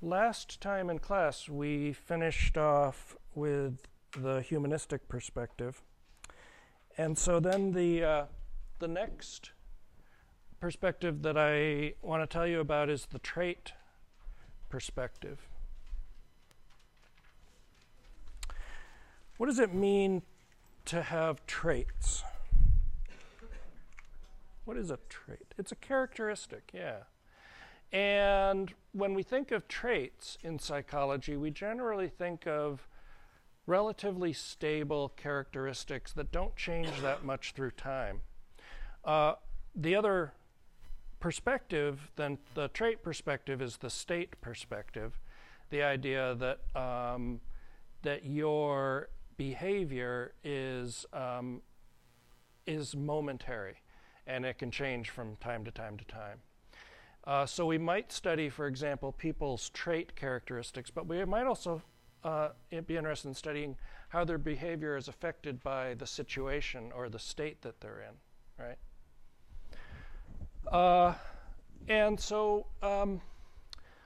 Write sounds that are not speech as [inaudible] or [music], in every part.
last time in class, we finished off with the humanistic perspective. And so then the, uh, the next perspective that I want to tell you about is the trait perspective. What does it mean to have traits? What is a trait? It's a characteristic, yeah. And when we think of traits in psychology, we generally think of relatively stable characteristics that don't change that much through time. Uh, the other perspective, then the trait perspective, is the state perspective. The idea that um, that your behavior is um, is momentary, and it can change from time to time to time. Uh, so we might study, for example, people's trait characteristics, but we might also uh, be interested in studying how their behavior is affected by the situation or the state that they're in, right? Uh, and so um,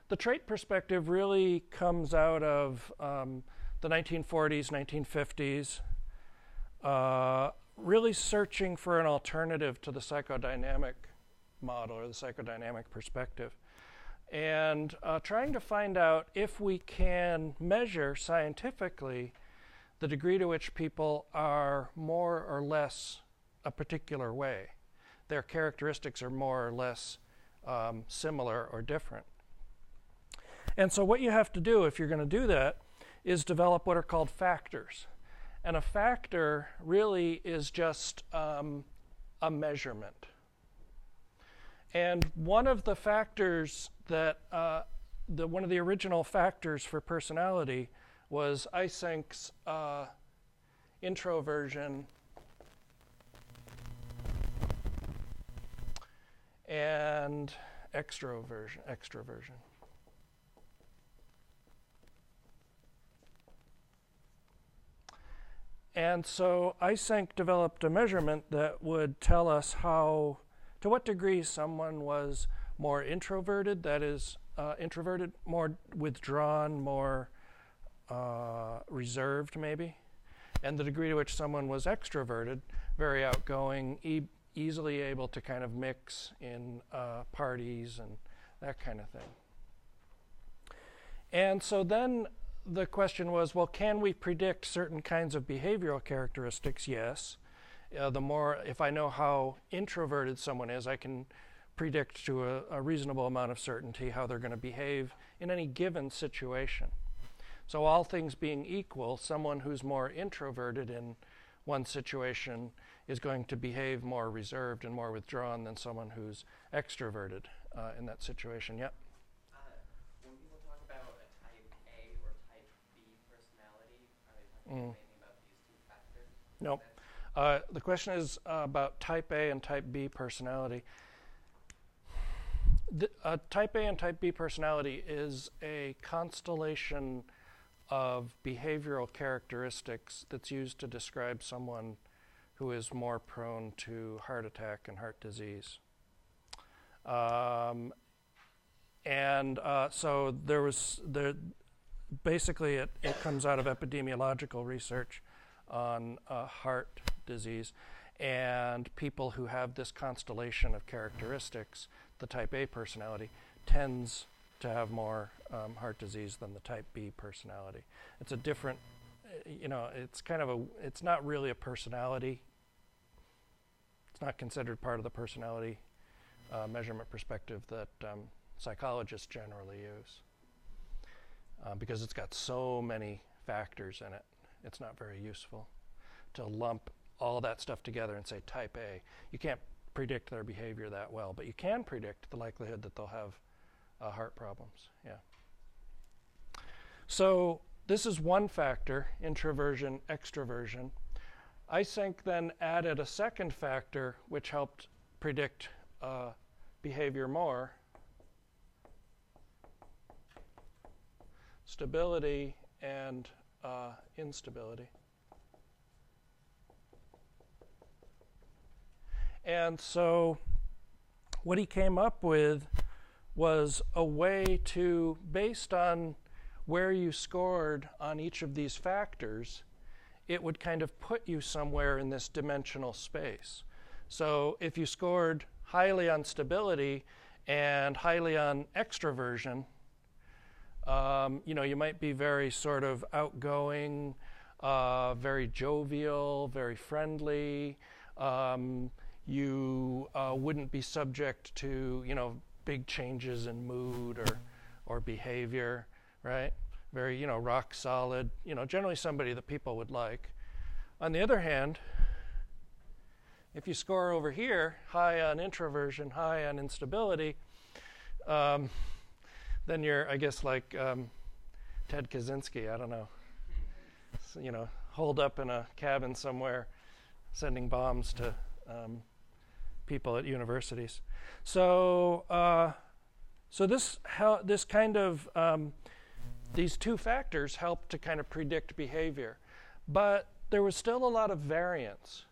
the trait perspective really comes out of um, the 1940s, 1950s, uh, really searching for an alternative to the psychodynamic model or the psychodynamic perspective. And uh, trying to find out if we can measure scientifically the degree to which people are more or less a particular way. Their characteristics are more or less um, similar or different. And so, what you have to do if you're going to do that is develop what are called factors. And a factor really is just um, a measurement. And one of the factors that, uh, the, one of the original factors for personality was Eysenck's uh, introversion and extroversion. extroversion. And so Eysenck developed a measurement that would tell us how to what degree someone was more introverted, that is, uh, introverted, more withdrawn, more uh, reserved, maybe, and the degree to which someone was extroverted, very outgoing, e- easily able to kind of mix in uh, parties and that kind of thing. And so then the question was well, can we predict certain kinds of behavioral characteristics? Yes uh, the more, if I know how introverted someone is, I can predict to a, a reasonable amount of certainty how they're going to behave in any given situation. So, all things being equal, someone who's more introverted in one situation is going to behave more reserved and more withdrawn than someone who's extroverted uh, in that situation. Yep. Uh, when people talk about a type A or type B personality, are they talking mm. about these two factors? Nope. Uh, the question is uh, about type A and type B personality. The, uh, type A and type B personality is a constellation of behavioral characteristics that's used to describe someone who is more prone to heart attack and heart disease. Um, and uh, so there was basically it, it comes out of epidemiological research on uh, heart disease. And people who have this constellation of characteristics, the type A personality, tends to have more um, heart disease than the type B personality. It's a different, you know, it's kind of a, it's not really a personality. It's not considered part of the personality uh, measurement perspective that um, psychologists generally use uh, because it's got so many factors in it. It's not very useful to lump all that stuff together and say type A. You can't predict their behavior that well, but you can predict the likelihood that they'll have uh, heart problems. Yeah. So this is one factor, introversion, extroversion. Eysenck then added a second factor which helped predict uh, behavior more. Stability and uh, instability. And so, what he came up with was a way to, based on where you scored on each of these factors, it would kind of put you somewhere in this dimensional space. So if you scored highly on stability and highly on extroversion, um, you know, you might be very sort of outgoing, uh, very jovial, very friendly. Um, you uh, wouldn't be subject to, you know, big changes in mood or, or behavior, right? Very, you know, rock solid, you know, generally somebody that people would like. On the other hand, if you score over here, high on introversion, high on instability, um, then you're, I guess, like um, Ted Kaczynski, I don't know, so, you know, holed up in a cabin somewhere, sending bombs to um, people at universities. So, uh, so this hel- this kind of um, these two factors help to kind of predict behavior, but there was still a lot of variance.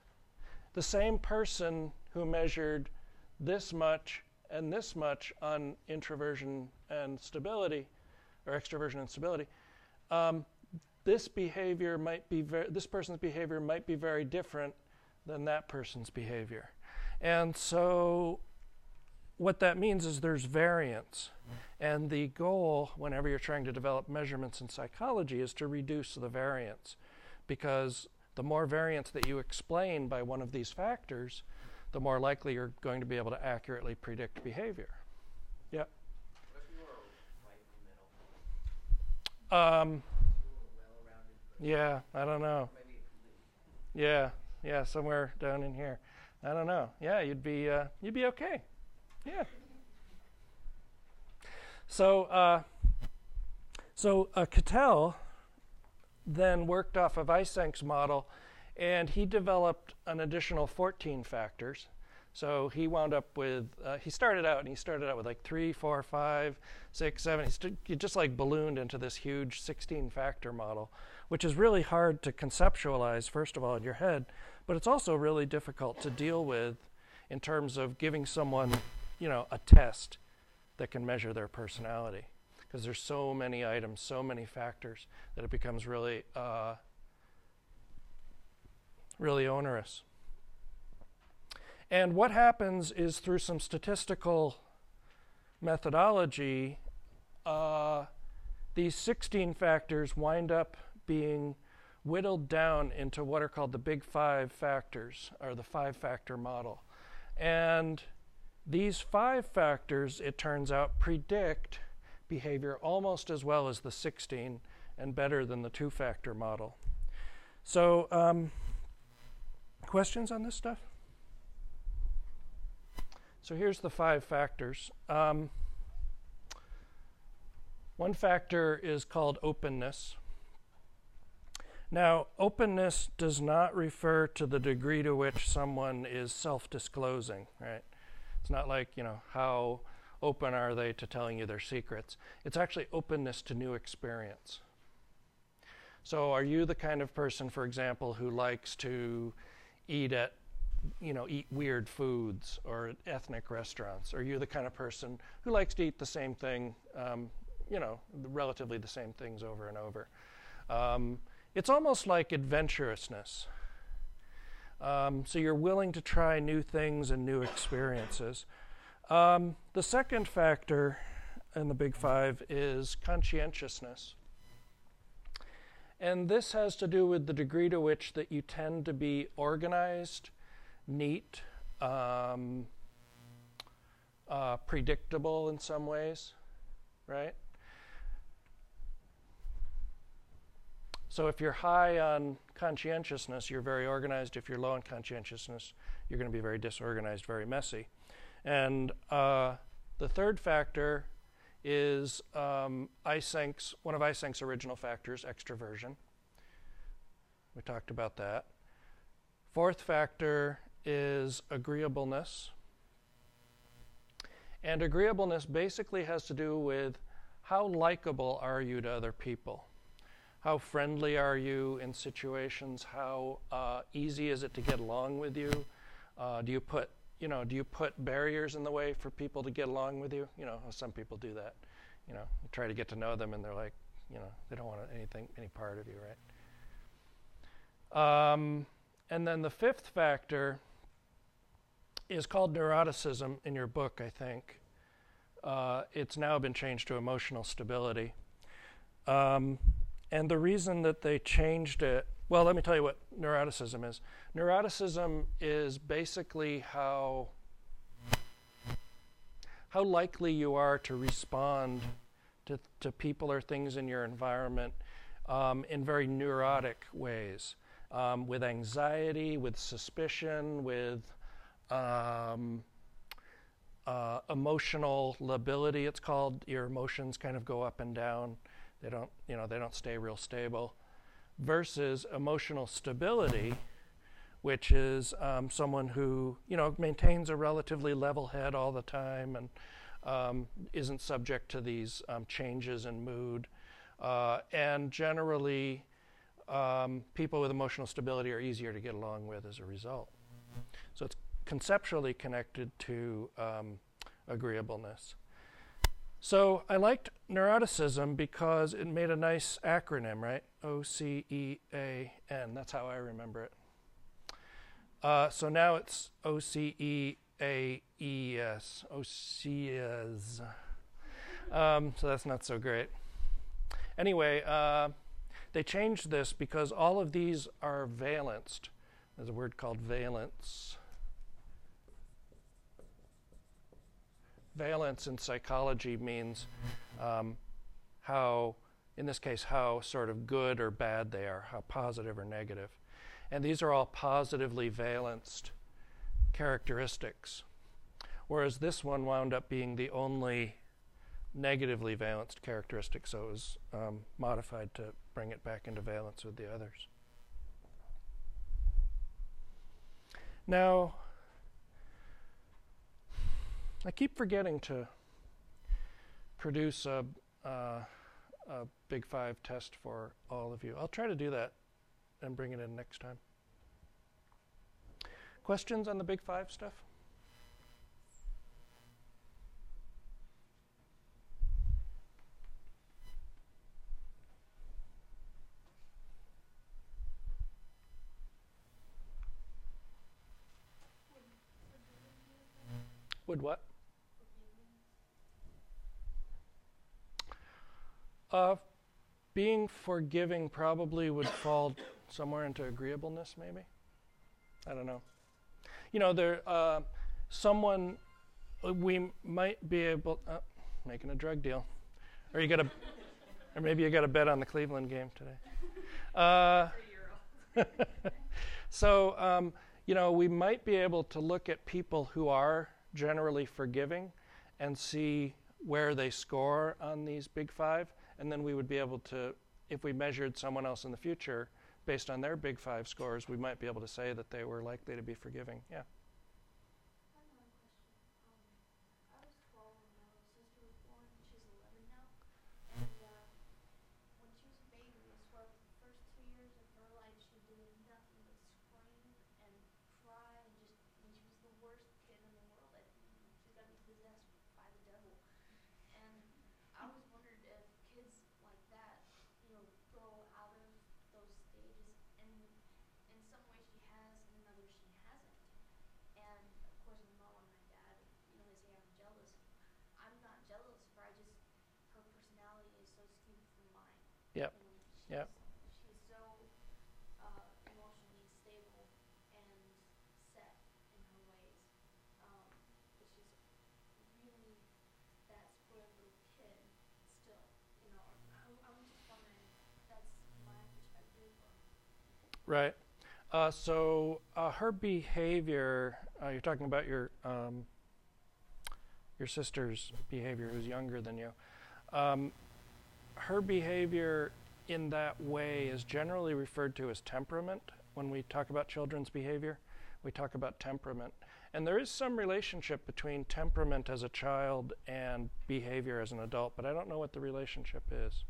The same person who measured this much and this much on introversion and stability, or extroversion and stability, um, this behavior might be ver- this person's behavior might be very different than that person's behavior. And so what that means is there's variance. And the goal, whenever you're trying to develop measurements in psychology, is to reduce the variance. Because the more variance that you explain by one of these factors, the more likely you're going to be able to accurately predict behavior. Yeah. Um, yeah, I don't know. Yeah, yeah, somewhere down in here. I don't know. Yeah, you'd be uh, you'd be okay. Yeah. So uh, so uh, Cattell then worked off of Eysenck's model, and he developed an additional 14 factors. So he wound up with uh, he started out and he started out with like three, four, five, six, seven. He, st- he just like ballooned into this huge 16 factor model, which is really hard to conceptualize first of all in your head, but it's also really difficult to deal with in terms of giving someone, you know, a test that can measure their personality because there's so many items, so many factors that it becomes really, uh, really onerous. And what happens is through some statistical methodology, uh, these 16 factors wind up being whittled down into what are called the big five factors, or the five factor model. And these five factors, it turns out, predict behavior almost as well as the 16 and better than the two factor model. So, um, questions on this stuff? So, here's the five factors. Um, one factor is called openness. Now, openness does not refer to the degree to which someone is self disclosing, right? It's not like, you know, how open are they to telling you their secrets. It's actually openness to new experience. So, are you the kind of person, for example, who likes to eat at, you know, eat weird foods or at ethnic restaurants? Are you the kind of person who likes to eat the same thing, um, you know, relatively the same things over and over? Um, it's almost like adventurousness. Um, so you're willing to try new things and new experiences. Um, the second factor in the big five is conscientiousness. And this has to do with the degree to which that you tend to be organized, neat, um, uh, predictable in some ways, right? So if you're high on conscientiousness, you're very organized. If you're low on conscientiousness, you're going to be very disorganized, very messy. And uh, the third factor is um, Eysenck's, one of Eysenck's original factors, extroversion. We talked about that. Fourth factor is agreeableness. And agreeableness basically has to do with how likable are you to other people? How friendly are you in situations? How uh, easy is it to get along with you? Uh, do you put you know, do you put barriers in the way for people to get along with you? You know, some people do that. You know, you try to get to know them, and they're like, you know, they don't want anything, any part of you, right? Um, and then the fifth factor is called neuroticism in your book, I think. Uh, it's now been changed to emotional stability. Um, and the reason that they changed it, well, let me tell you what neuroticism is. Neuroticism is basically how how likely you are to respond to, to people or things in your environment um, in very neurotic ways, um, with anxiety, with suspicion, with um, uh, emotional lability. It's called. Your emotions kind of go up and down. They don't, you know, they don't stay real stable. Versus emotional stability, which is um, someone who, you know, maintains a relatively level head all the time and um, isn't subject to these um, changes in mood. Uh, and generally, um, people with emotional stability are easier to get along with as a result. So it's conceptually connected to um, agreeableness. So I liked neuroticism because it made a nice acronym, right? O C E A N. That's how I remember it. Uh, so now it's O C E A E S. OCEAS. Um, so that's not so great. Anyway, uh, they changed this because all of these are valenced. There's a word called valence. Valence in psychology means um, how, in this case, how sort of good or bad they are, how positive or negative. And these are all positively valenced characteristics. Whereas this one wound up being the only negatively valenced characteristic, so it was um, modified to bring it back into valence with the others. Now, I keep forgetting to produce a, uh, a Big Five test for all of you. I'll try to do that and bring it in next time. Questions on the Big Five stuff? Would what? Uh, being forgiving probably would fall somewhere into agreeableness, maybe. I don't know. You know, there, uh, someone uh, we might be able uh, making a drug deal, or you got a, or maybe you got a bet on the Cleveland game today. Uh, [laughs] so um, you know, we might be able to look at people who are generally forgiving and see where they score on these big five and then we would be able to, if we measured someone else in the future based on their Big Five scores, we might be able to say that they were likely to be forgiving. Yeah. Yep. She's, Yep. She's so uh, emotionally stable and set in her ways. Um, but she's really that spoiled little kid still. You know, I, I was just wondering if that's my perspective Yep. Right. Uh, so uh, her behavior, uh, you're talking about your um, your sister's behavior, who's younger than you. Um, her behavior in that way is generally referred to as temperament. When we talk about children's behavior, we talk about temperament. And there is some relationship between temperament as a child and behavior as an adult, but I don't know what the relationship is.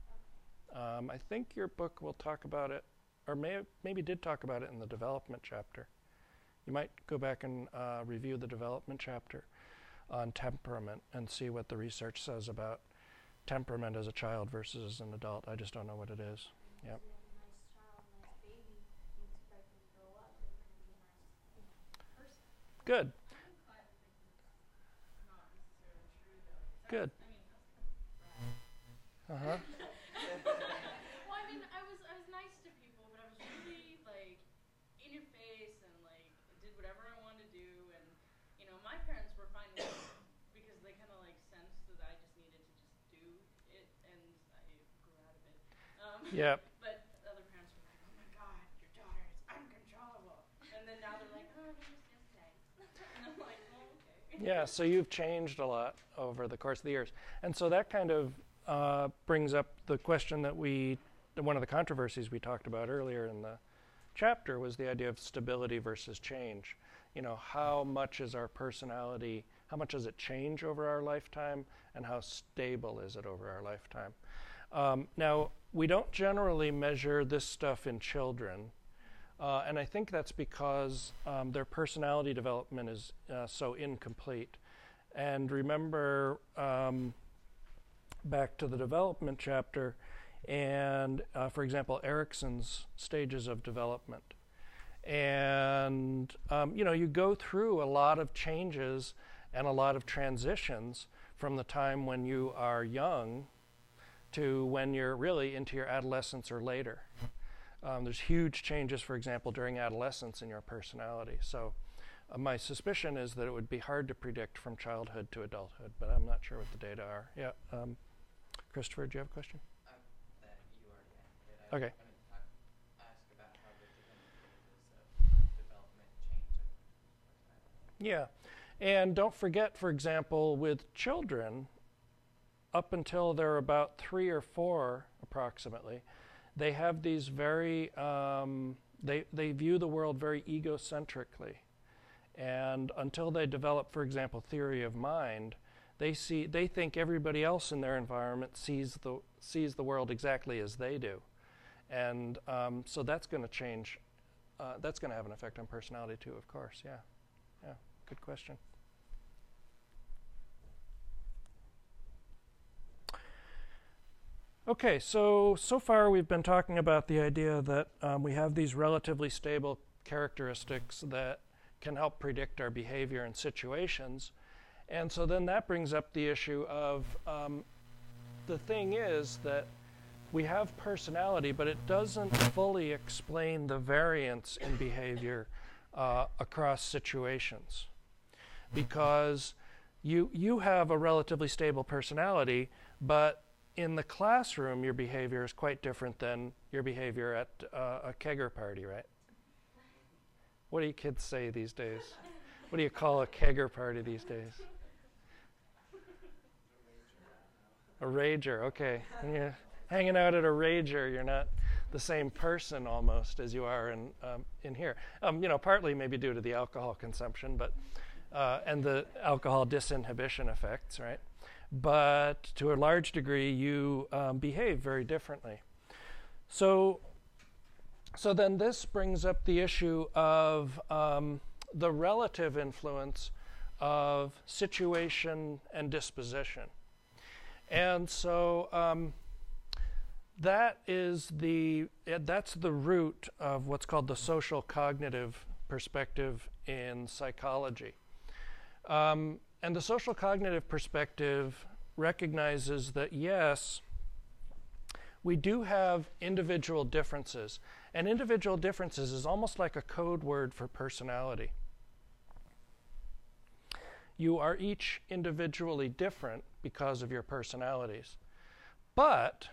Um, I think your book will talk about it, or may, maybe did talk about it in the development chapter. You might go back and uh, review the development chapter on temperament and see what the research says about temperament as a child versus as an adult. I just don't know what it is. Yep. If you have a nice child, nice baby, you expect them to grow up, they're gonna be a nice, you know, person. Good. Good. Uh huh. Well, I mean, I was I was nice to people, but I was really like in your face and like did whatever I wanted to do, and you know, my parents were fine with it because they kind of like sensed that I just needed to just do it, and I grew out of it. Yep. But other parents were like, "Oh my God, your daughter is uncontrollable," and then now they're like, "Oh, it was yesterday," [laughs] and I'm like, "Oh, okay." Yeah, so you've changed a lot over the course of the years. And so that kind of uh, brings up the question that we, one of the controversies we talked about earlier in the chapter was the idea of stability versus change. You know, how much is our personality, how much does it change over our lifetime, and how stable is it over our lifetime? Um, now, we don't generally measure this stuff in children. Uh, and I think that's because um, their personality development is uh, so incomplete. And remember, um, back to the development chapter, and uh, for example, Erikson's stages of development. And, um, you know, you go through a lot of changes and a lot of transitions from the time when you are young to when you're really into your adolescence or later. Um, there's huge changes, for example, during adolescence in your personality. So, uh, my suspicion is that it would be hard to predict from childhood to adulthood, but I'm not sure what the data are. Yeah, um, Christopher, do you have a question? Um, that you already answered it. I Okay. was going to talk, ask about how the different phases of development change of personality. Yeah, and don't forget, for example, with children, up until they're about three or four, approximately, they have these very um, they they view the world very egocentrically, and until they develop, for example, theory of mind, they see they think everybody else in their environment sees the sees the world exactly as they do, and um, so that's going to change. Uh, that's going to have an effect on personality too, of course. Yeah, yeah. Good question. Okay, so so far we've been talking about the idea that um, we have these relatively stable characteristics that can help predict our behavior in situations, and so then that brings up the issue of um, the thing is that we have personality, but it doesn't fully explain the variance in behavior uh, across situations. Because you you have a relatively stable personality, but in the classroom your behavior is quite different than your behavior at uh, a kegger party, right? What do you kids say these days? What do you call a kegger party these days? A rager, okay. When you're hanging out at a rager, you're not the same person almost as you are in um, in here. Um, you know, partly maybe due to the alcohol consumption, but uh, and the alcohol disinhibition effects, right? But to a large degree, you um, behave very differently. So, so then this brings up the issue of um, the relative influence of situation and disposition, and so um, that is the that's the root of what's called the social cognitive perspective in psychology. Um, and the social cognitive perspective recognizes that yes, we do have individual differences. And individual differences is almost like a code word for personality. You are each individually different because of your personalities. But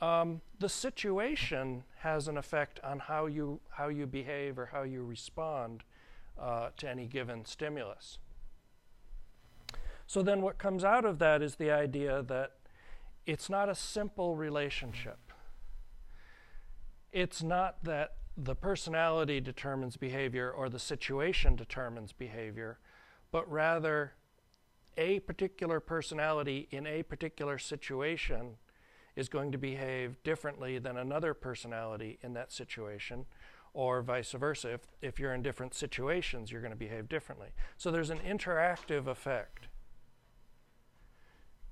um, the situation has an effect on how you, how you behave or how you respond uh, to any given stimulus. So then what comes out of that is the idea that it's not a simple relationship. It's not that the personality determines behavior or the situation determines behavior, but rather a particular personality in a particular situation is going to behave differently than another personality in that situation, or vice versa. If, if you're in different situations, you're going to behave differently. So there's an interactive effect.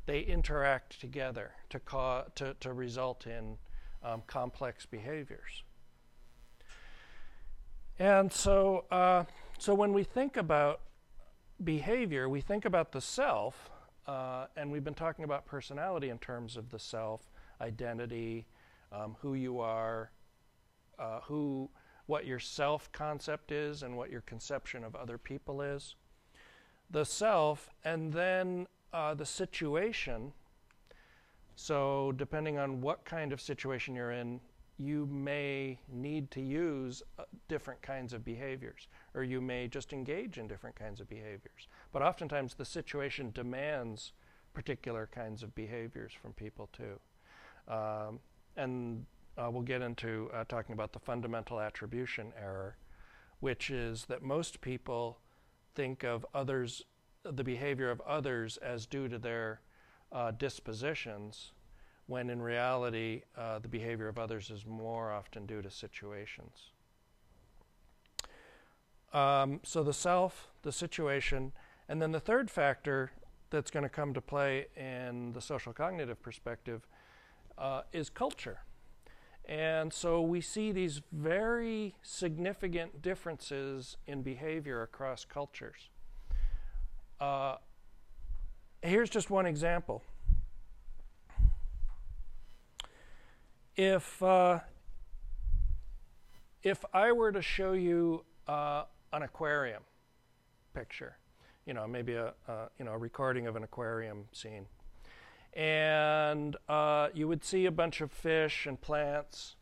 They interact together to, ca- to, to result in um, complex behaviors. And so, uh, so when we think about behavior, we think about the self, uh, and we've been talking about personality in terms of the self, identity, um, who you are, uh, who, what your self concept is, and what your conception of other people is. The self, and then uh, the situation. So, depending on what kind of situation you're in, you may need to use uh, different kinds of behaviors, or you may just engage in different kinds of behaviors. But oftentimes, the situation demands particular kinds of behaviors from people too. Um, and uh, we'll get into uh, talking about the fundamental attribution error, which is that most people think of others, the behavior of others, as due to their uh, dispositions when in reality, uh, the behavior of others is more often due to situations. Um, so the self, the situation, and then the third factor that's going to come to play in the social cognitive perspective uh, is culture. And so we see these very significant differences in behavior across cultures. Uh, here's just one example. if uh, if I were to show you uh, an aquarium picture, you know, maybe a, a, you know a recording of an aquarium scene, and uh, you would see a bunch of fish and plants,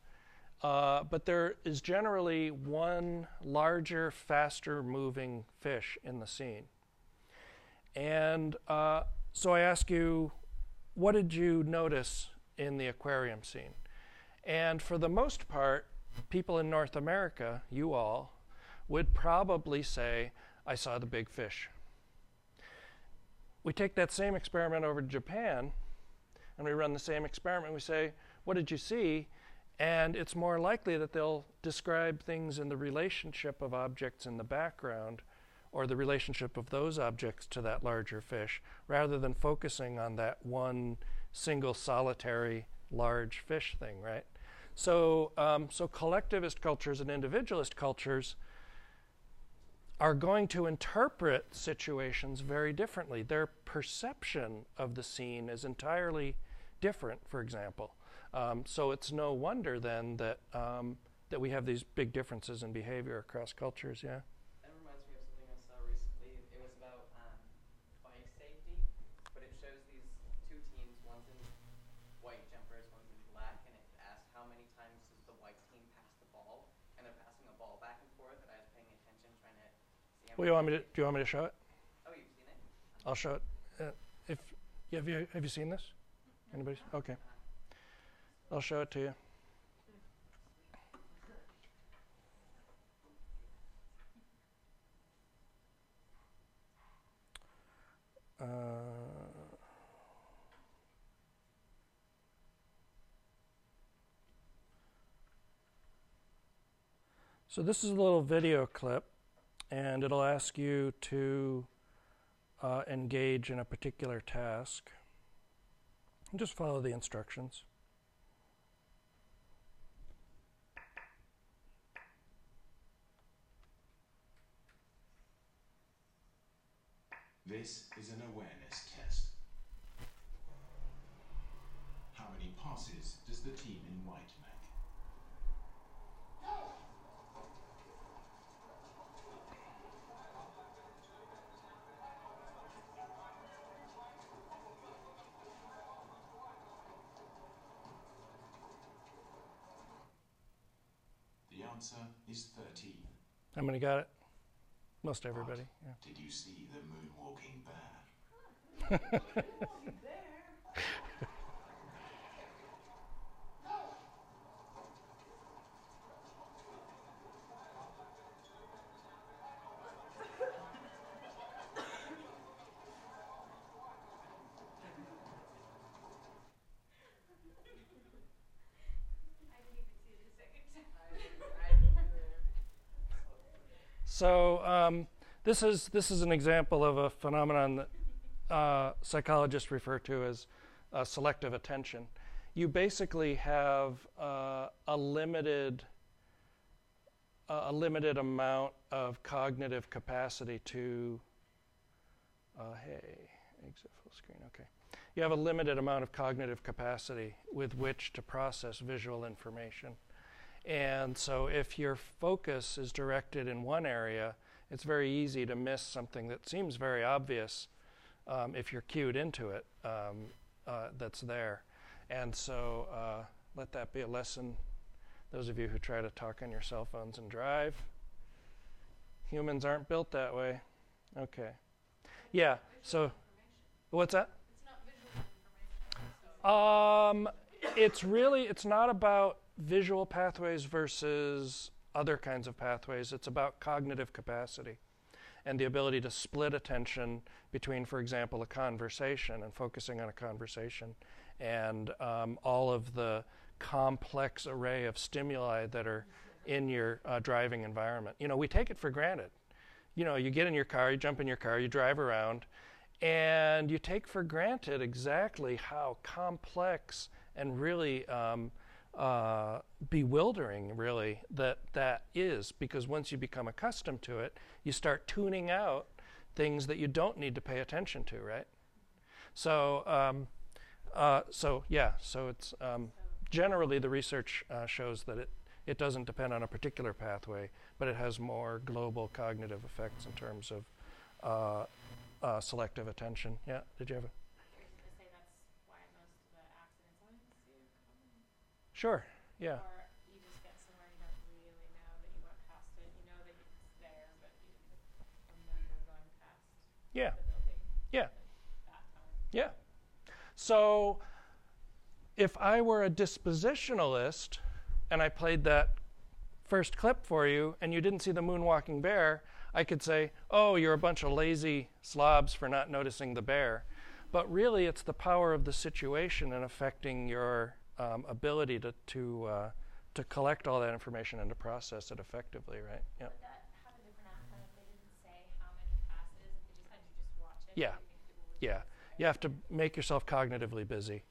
uh, but there is generally one larger, faster moving fish in the scene. And uh, so I ask you, what did you notice in the aquarium scene? And for the most part, people in North America, you all, would probably say, I saw the big fish. We take that same experiment over to Japan and we run the same experiment. We say, What did you see? And it's more likely that they'll describe things in the relationship of objects in the background or the relationship of those objects to that larger fish rather than focusing on that one single solitary large fish thing, right? So, um, so collectivist cultures and individualist cultures are going to interpret situations very differently. Their perception of the scene is entirely different, for example. Um, so it's no wonder then that um, that we have these big differences in behavior across cultures. Yeah. That reminds me of something I saw recently. It was about um, bike safety, but it shows these two teams. One's in white jumpers, one's in black, and it asked how many times does the white team pass the ball, and they're passing a ball back and forth. And I was paying attention, trying to see how. Well, you want me to? Do you want me to show it? Oh, you've seen it. I'll show it. Uh, if yeah, have you have you seen this? Anybody? Okay. I'll show it to you. Uh, so this is a little video clip, and it'll ask you to uh, engage in a particular task. And just follow the instructions. This is an awareness test. How many passes does the team in white make? The answer is 13. How many got it? Most everybody. Yeah. Did you see the moonwalking bear? [laughs] I didn't even see it the second time. So um, this is this is an example of a phenomenon that uh, psychologists refer to as uh, selective attention. You basically have uh, a limited a limited amount of cognitive capacity to. Uh, hey, exit full screen. Okay, you have a limited amount of cognitive capacity with which to process visual information. And so, if your focus is directed in one area, it's very easy to miss something that seems very obvious um, if you're cued into it um, uh, that's there. And so, uh, let that be a lesson. Those of you who try to talk on your cell phones and drive, humans aren't built that way. Okay. Yeah, so what's that? Um, it's really it's not about visual pathways versus other kinds of pathways. It's about cognitive capacity and the ability to split attention between, for example, a conversation and focusing on a conversation and um, all of the complex array of stimuli that are in your uh, driving environment. You know, we take it for granted. You know, you get in your car, you jump in your car, you drive around, and you take for granted exactly how complex and really um, uh, bewildering, really, that that is. Because once you become accustomed to it, you start tuning out things that you don't need to pay attention to, right? So, um, uh, so yeah, so it's um, generally the research uh, shows that it it doesn't depend on a particular pathway, but it has more global cognitive effects in terms of uh, uh, selective attention. Yeah, did you have a? Sure. Yeah. Or you just get somewhere you don't really know that you went past it. You know that it's there, but you remember going past Yeah. the building Yeah. Yeah. So if I were a dispositionalist and I played that first clip for you and you didn't see the moonwalking bear, I could say, oh, you're a bunch of lazy slobs for not noticing the bear. But really, it's the power of the situation and affecting your um, ability to, to, uh, to collect all that information and to process it effectively, right? Yeah. Would that have a different outcome if they didn't say how many passes? If they just had you just watch it? Yeah. Do you think people would Yeah. You have to make yourself cognitively busy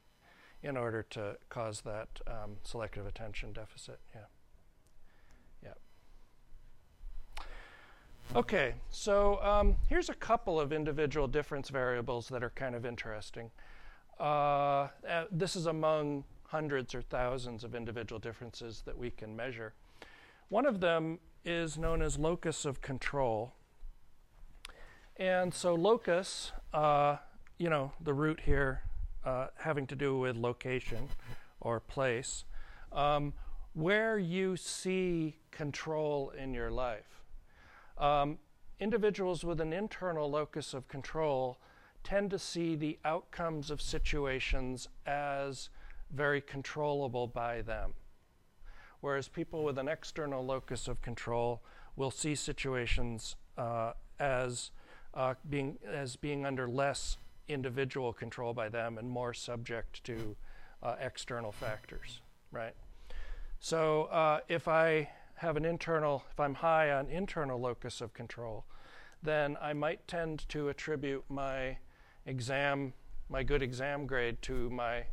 in order to cause that um, selective attention deficit. Yeah. Yeah. Okay, so um, here's a couple of individual difference variables that are kind of interesting. Uh, uh, this is among hundreds or thousands of individual differences that we can measure. One of them is known as locus of control. And so, locus, uh, you know, the root here uh, having to do with location or place, um, where you see control in your life. Um, individuals with an internal locus of control tend to see the outcomes of situations as very controllable by them. Whereas people with an external locus of control will see situations uh, as uh, being as being under less individual control by them and more subject to uh, external factors, right? So uh, if I have an internal, if I'm high on internal locus of control, then I might tend to attribute my exam, my good exam grade to my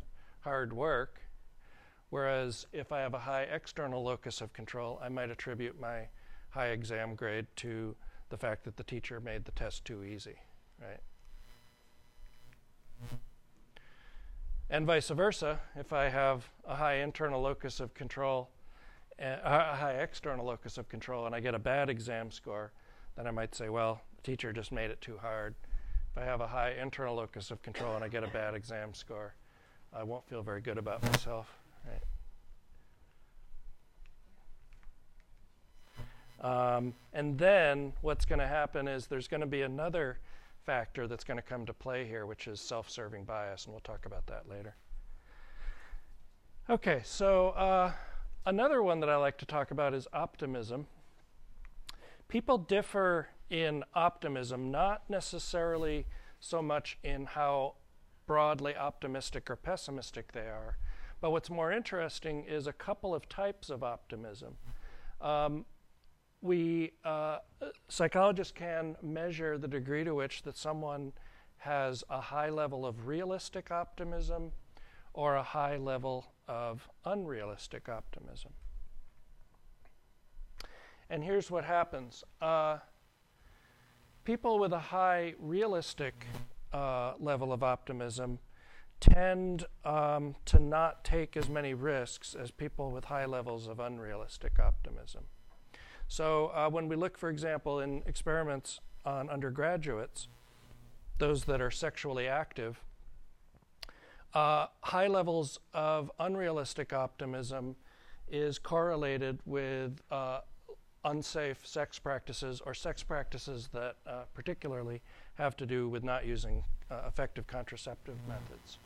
hard work. Whereas if I have a high external locus of control, I might attribute my high exam grade to the fact that the teacher made the test too easy, right? And vice versa, if I have a high internal locus of control, uh, a high external locus of control, and I get a bad exam score, then I might say, well, the teacher just made it too hard. If I have a high internal locus of control and I get a bad exam score, I won't feel very good about myself, right? Um, and then what's going to happen is there's going to be another factor that's going to come to play here, which is self serving bias, and we'll talk about that later. Okay, so uh, another one that I like to talk about is optimism. People differ in optimism, not necessarily so much in how broadly optimistic or pessimistic they are. But what's more interesting is a couple of types of optimism. Um, we uh, psychologists can measure the degree to which that someone has a high level of realistic optimism or a high level of unrealistic optimism. And here's what happens uh, people with a high realistic uh, level of optimism tend um, to not take as many risks as people with high levels of unrealistic optimism. So, uh, when we look, for example, in experiments on undergraduates, those that are sexually active, uh, high levels of unrealistic optimism is correlated with uh, unsafe sex practices or sex practices that uh, particularly have to do with not using uh, effective contraceptive methods.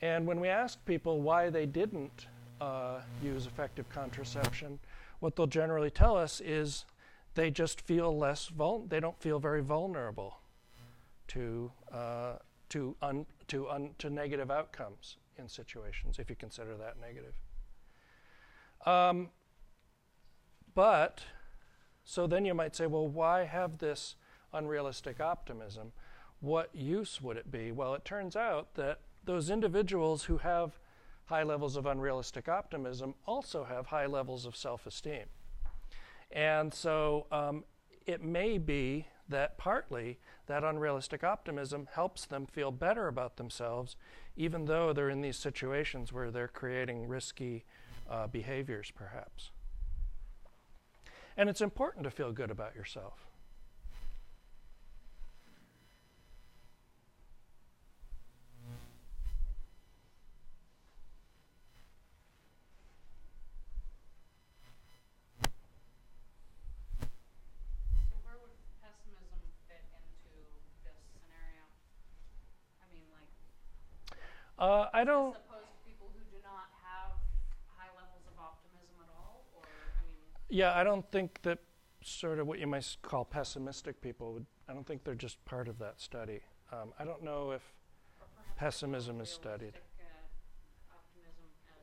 And when we ask people why they didn't uh, use effective contraception, what they'll generally tell us is they just feel less vul- they don't feel very vulnerable to uh, to un- to un- to negative outcomes in situations if you consider that negative. Um, but so then you might say, well, why have this unrealistic optimism? What use would it be? Well, it turns out that those individuals who have high levels of unrealistic optimism also have high levels of self esteem. And so um, it may be that partly that unrealistic optimism helps them feel better about themselves, even though they're in these situations where they're creating risky uh, behaviors, perhaps. And it's important to feel good about yourself. So where would pessimism fit into this scenario? I mean, like, Uh, I don't. as opposed to people who do not have high levels of optimism at all, or I mean, Yeah, I don't think that sort of what you might s- call pessimistic people would. I don't think they're just part of that study. Um, I don't know if or perhaps Pessimism is studied. realistic, Uh, optimism as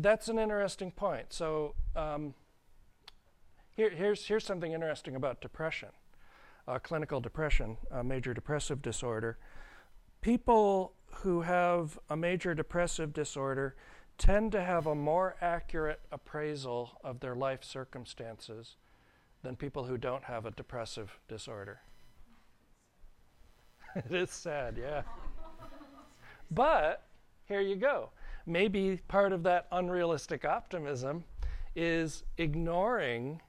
that's an interesting point. So um, here, here's here's something interesting about depression, uh, clinical depression, a major depressive disorder. People who have a major depressive disorder tend to have a more accurate appraisal of their life circumstances than people who don't have a depressive disorder. [laughs] it is sad, yeah. But here you go. Maybe part of that unrealistic optimism is ignoring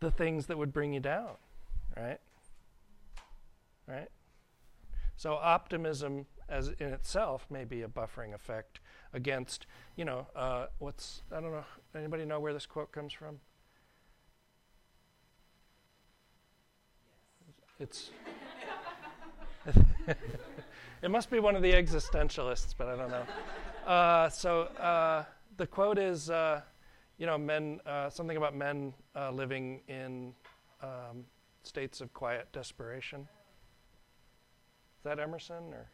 the things that would bring you down, right? Right? So optimism as in itself may be a buffering effect against, you know, uh, what's I don't know. Anybody know where this quote comes from? It's. [laughs] it must be one of the existentialists, but I don't know. Uh, so uh, the quote is, uh, you know, men uh, something about men uh, living in um, states of quiet desperation. Is that Emerson or?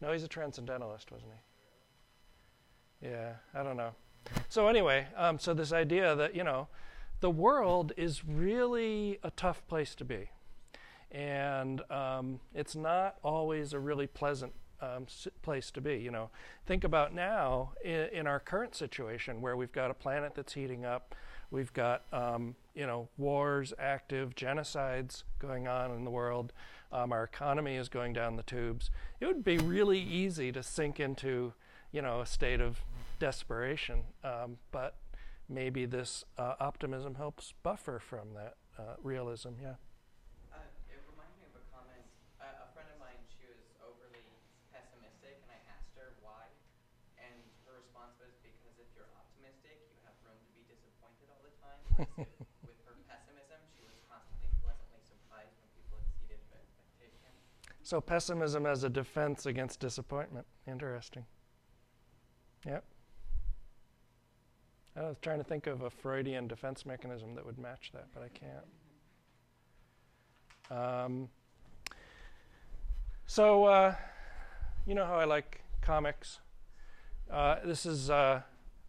No, he's a transcendentalist, wasn't he? Yeah, I don't know. So anyway, um, so this idea that you know, the world is really a tough place to be, and um, it's not always a really pleasant um, place to be. You know, think about now in, in our current situation where we've got a planet that's heating up, we've got um, you know wars active, genocides going on in the world. Um, our economy is going down the tubes. It would be really easy to sink into, you know, a state of desperation. Um, but maybe this uh, optimism helps buffer from that uh, realism. Yeah. Uh, it reminded me of a comment. Uh, a friend of mine, she was overly pessimistic, and I asked her why, and her response was because if you're optimistic, you have room to be disappointed with her pessimism, she was constantly pleasantly surprised when people exceeded expectations. So pessimism as a defense against disappointment. Interesting. Yep. I was trying to think of a Freudian defense mechanism that would match that, but I can't. Um, so, uh, you know how I like comics. Uh, this is uh,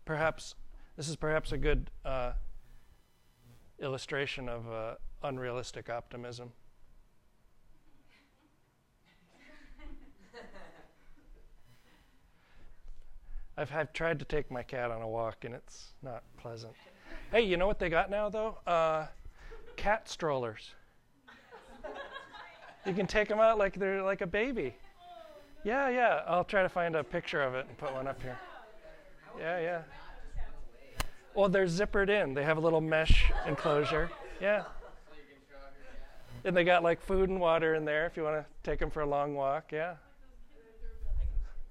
perhaps this is perhaps a good uh, illustration of uh, unrealistic optimism. [laughs] I've, I've tried to take my cat on a walk and it's not pleasant. Hey, you know what they got now though? Uh, cat strollers. You can take them out like they're like a baby. Yeah, yeah. I'll try to find a picture of it and put one up here. Yeah, yeah. Well, they're zippered in. They have a little mesh enclosure. Yeah. And they got like food and water in there if you want to take them for a long walk. Yeah.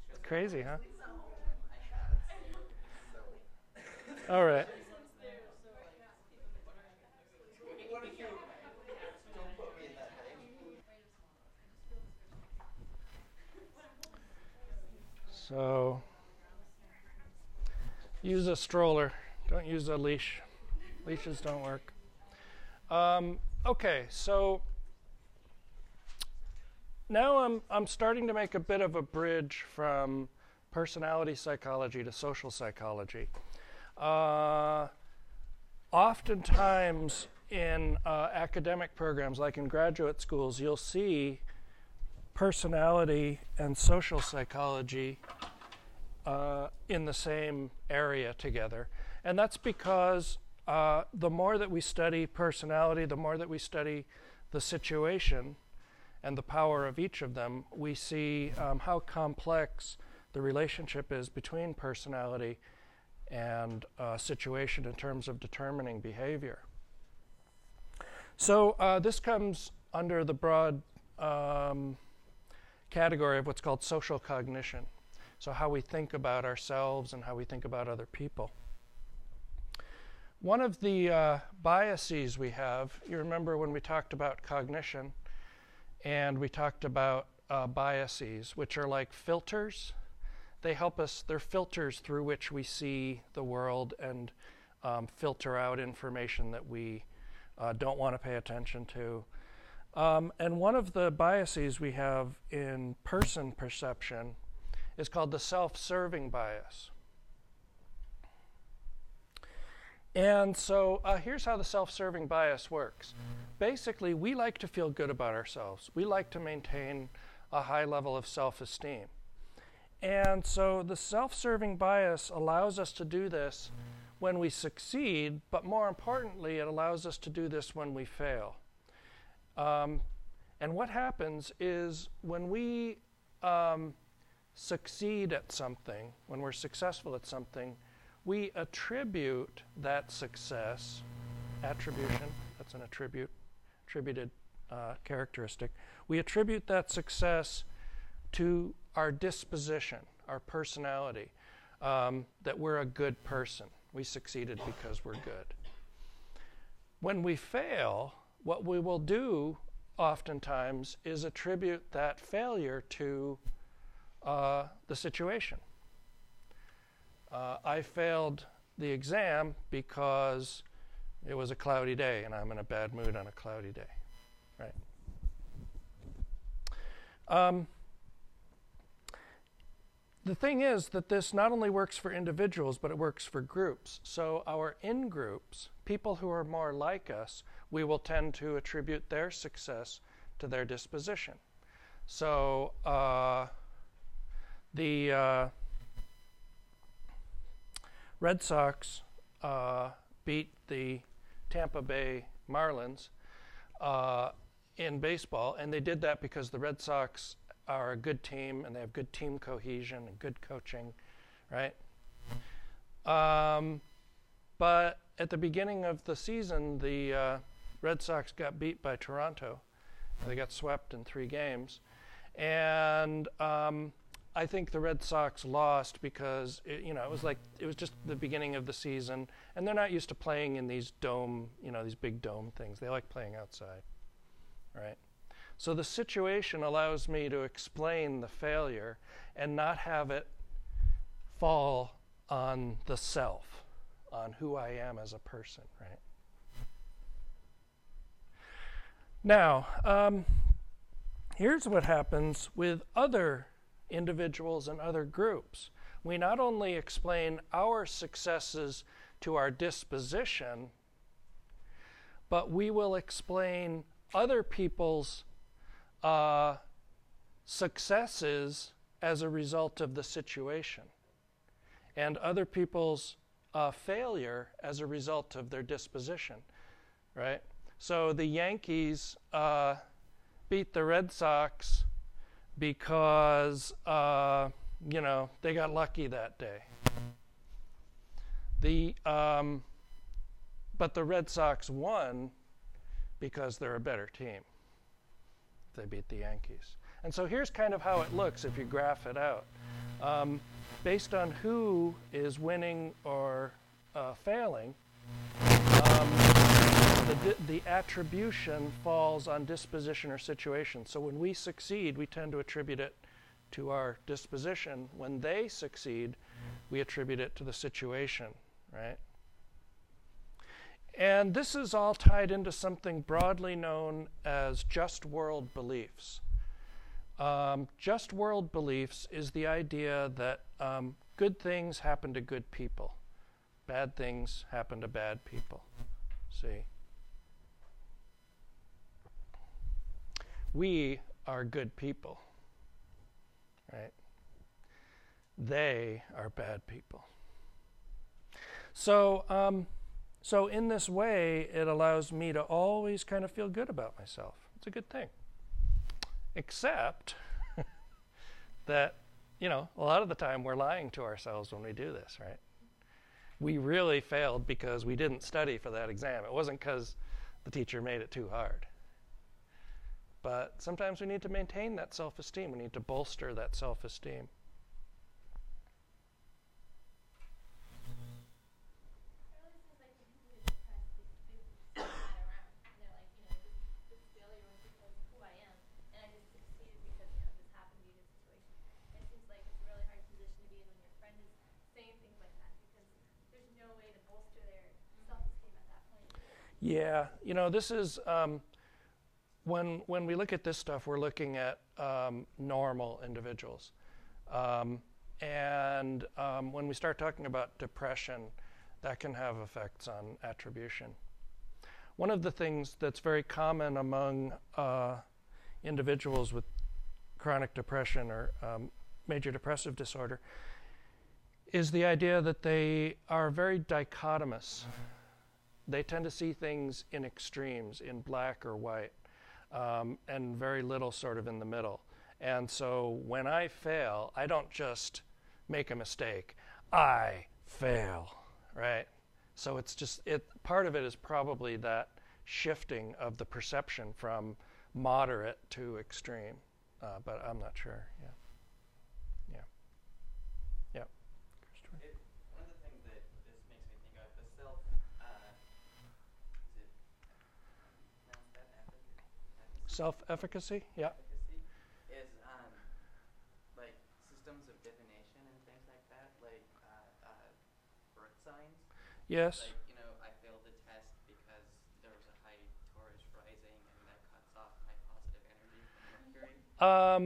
It's crazy, huh? All right. So use a stroller. Don't use a leash. Leashes don't work. Um, okay, so now I'm I'm starting to make a bit of a bridge from personality psychology to social psychology. Uh, oftentimes in uh, academic programs, like in graduate schools, you'll see personality and social psychology uh, in the same area together. And that's because uh, the more that we study personality, the more that we study the situation and the power of each of them, we see um, how complex the relationship is between personality and uh, situation in terms of determining behavior. So uh, this comes under the broad um, category of what's called social cognition. So, how we think about ourselves and how we think about other people. One of the uh, biases we have, you remember when we talked about cognition and we talked about uh, biases, which are like filters. They help us, they're filters through which we see the world and um, filter out information that we uh, don't want to pay attention to. Um, and one of the biases we have in person perception is called the self serving bias. And so uh, here's how the self serving bias works. Basically, we like to feel good about ourselves, we like to maintain a high level of self esteem. And so the self serving bias allows us to do this when we succeed, but more importantly, it allows us to do this when we fail. Um, and what happens is when we um, succeed at something, when we're successful at something, we attribute that success, attribution, that's an attribute, attributed uh, characteristic, we attribute that success to our disposition, our personality, um, that we're a good person. We succeeded because we're good. When we fail, what we will do oftentimes is attribute that failure to uh, the situation. Uh, I failed the exam because it was a cloudy day and I'm in a bad mood on a cloudy day, right? Um, the thing is that this not only works for individuals, but it works for groups. So, our in groups, people who are more like us, we will tend to attribute their success to their disposition. So uh, the uh, Red Sox uh, beat the Tampa Bay Marlins uh, in baseball, and they did that because the Red Sox are a good team and they have good team cohesion and good coaching, right? Um, but at the beginning of the season, the uh, Red Sox got beat by Toronto. They got swept in three games. And um, I think the Red Sox lost because, it, you know, it was like, it was just the beginning of the season. And they're not used to playing in these dome, you know, these big dome things. They like playing outside, right? So the situation allows me to explain the failure and not have it fall on the self, on who I am as a person, right? Now, um, here's what happens with other individuals and other groups. we not only explain our successes to our disposition, but we will explain other people's uh, successes as a result of the situation, and other people's uh, failure as a result of their disposition, right? So the Yankees uh, beat the Red Sox because, uh, you know, they got lucky that day. The, um, but the Red Sox won because they're a better team. They beat the Yankees. And so here's kind of how it looks if you graph it out. Um, based on who is winning or uh, failing, um, the, the attribution falls on disposition or situation. So when we succeed, we tend to attribute it to our disposition. When they succeed, we attribute it to the situation, right? And this is all tied into something broadly known as just world beliefs. Um, just world beliefs is the idea that um, good things happen to good people, bad things happen to bad people. See? We are good people, right? They are bad people. So, um, so in this way, it allows me to always kind of feel good about myself. It's a good thing. Except [laughs] that, you know, a lot of the time we're lying to ourselves when we do this, right? We really failed because we didn't study for that exam. It wasn't because the teacher made it too hard. But sometimes we need to maintain that self esteem. We need to bolster that self esteem. It really seems like when people get depressed, they, they spin that around. And they're like, you know, this, this failure was because of who I am, and I just succeeded because, you know, this happened to be this situation. And it seems like it's a really hard position to be in when your friend is saying things like that because there's no way to bolster their self-esteem at that point. Yeah, you know, this is um, when when we look at this stuff, we're looking at um, normal individuals, um, and um, when we start talking about depression, that can have effects on attribution. One of the things that's very common among uh, individuals with chronic depression or um, major depressive disorder is the idea that they are very dichotomous. They tend to see things in extremes, in black or white, um, and very little sort of in the middle. And so when I fail, I don't just make a mistake, I fail, right? So it's just, it, part of it is probably that shifting of the perception from moderate to extreme, uh, but I'm not sure, yeah. Yeah. Christopher? It, one of the things that this makes me think of, the self, uh, is it, pronounce that efficacy? Self efficacy? Yeah. Is, um, like systems of divination and things like that, like, uh, uh, birth signs. Yes. Like, you know, I failed the test because there was a high Taurus rising and that cuts off my positive energy from Mercury. Um,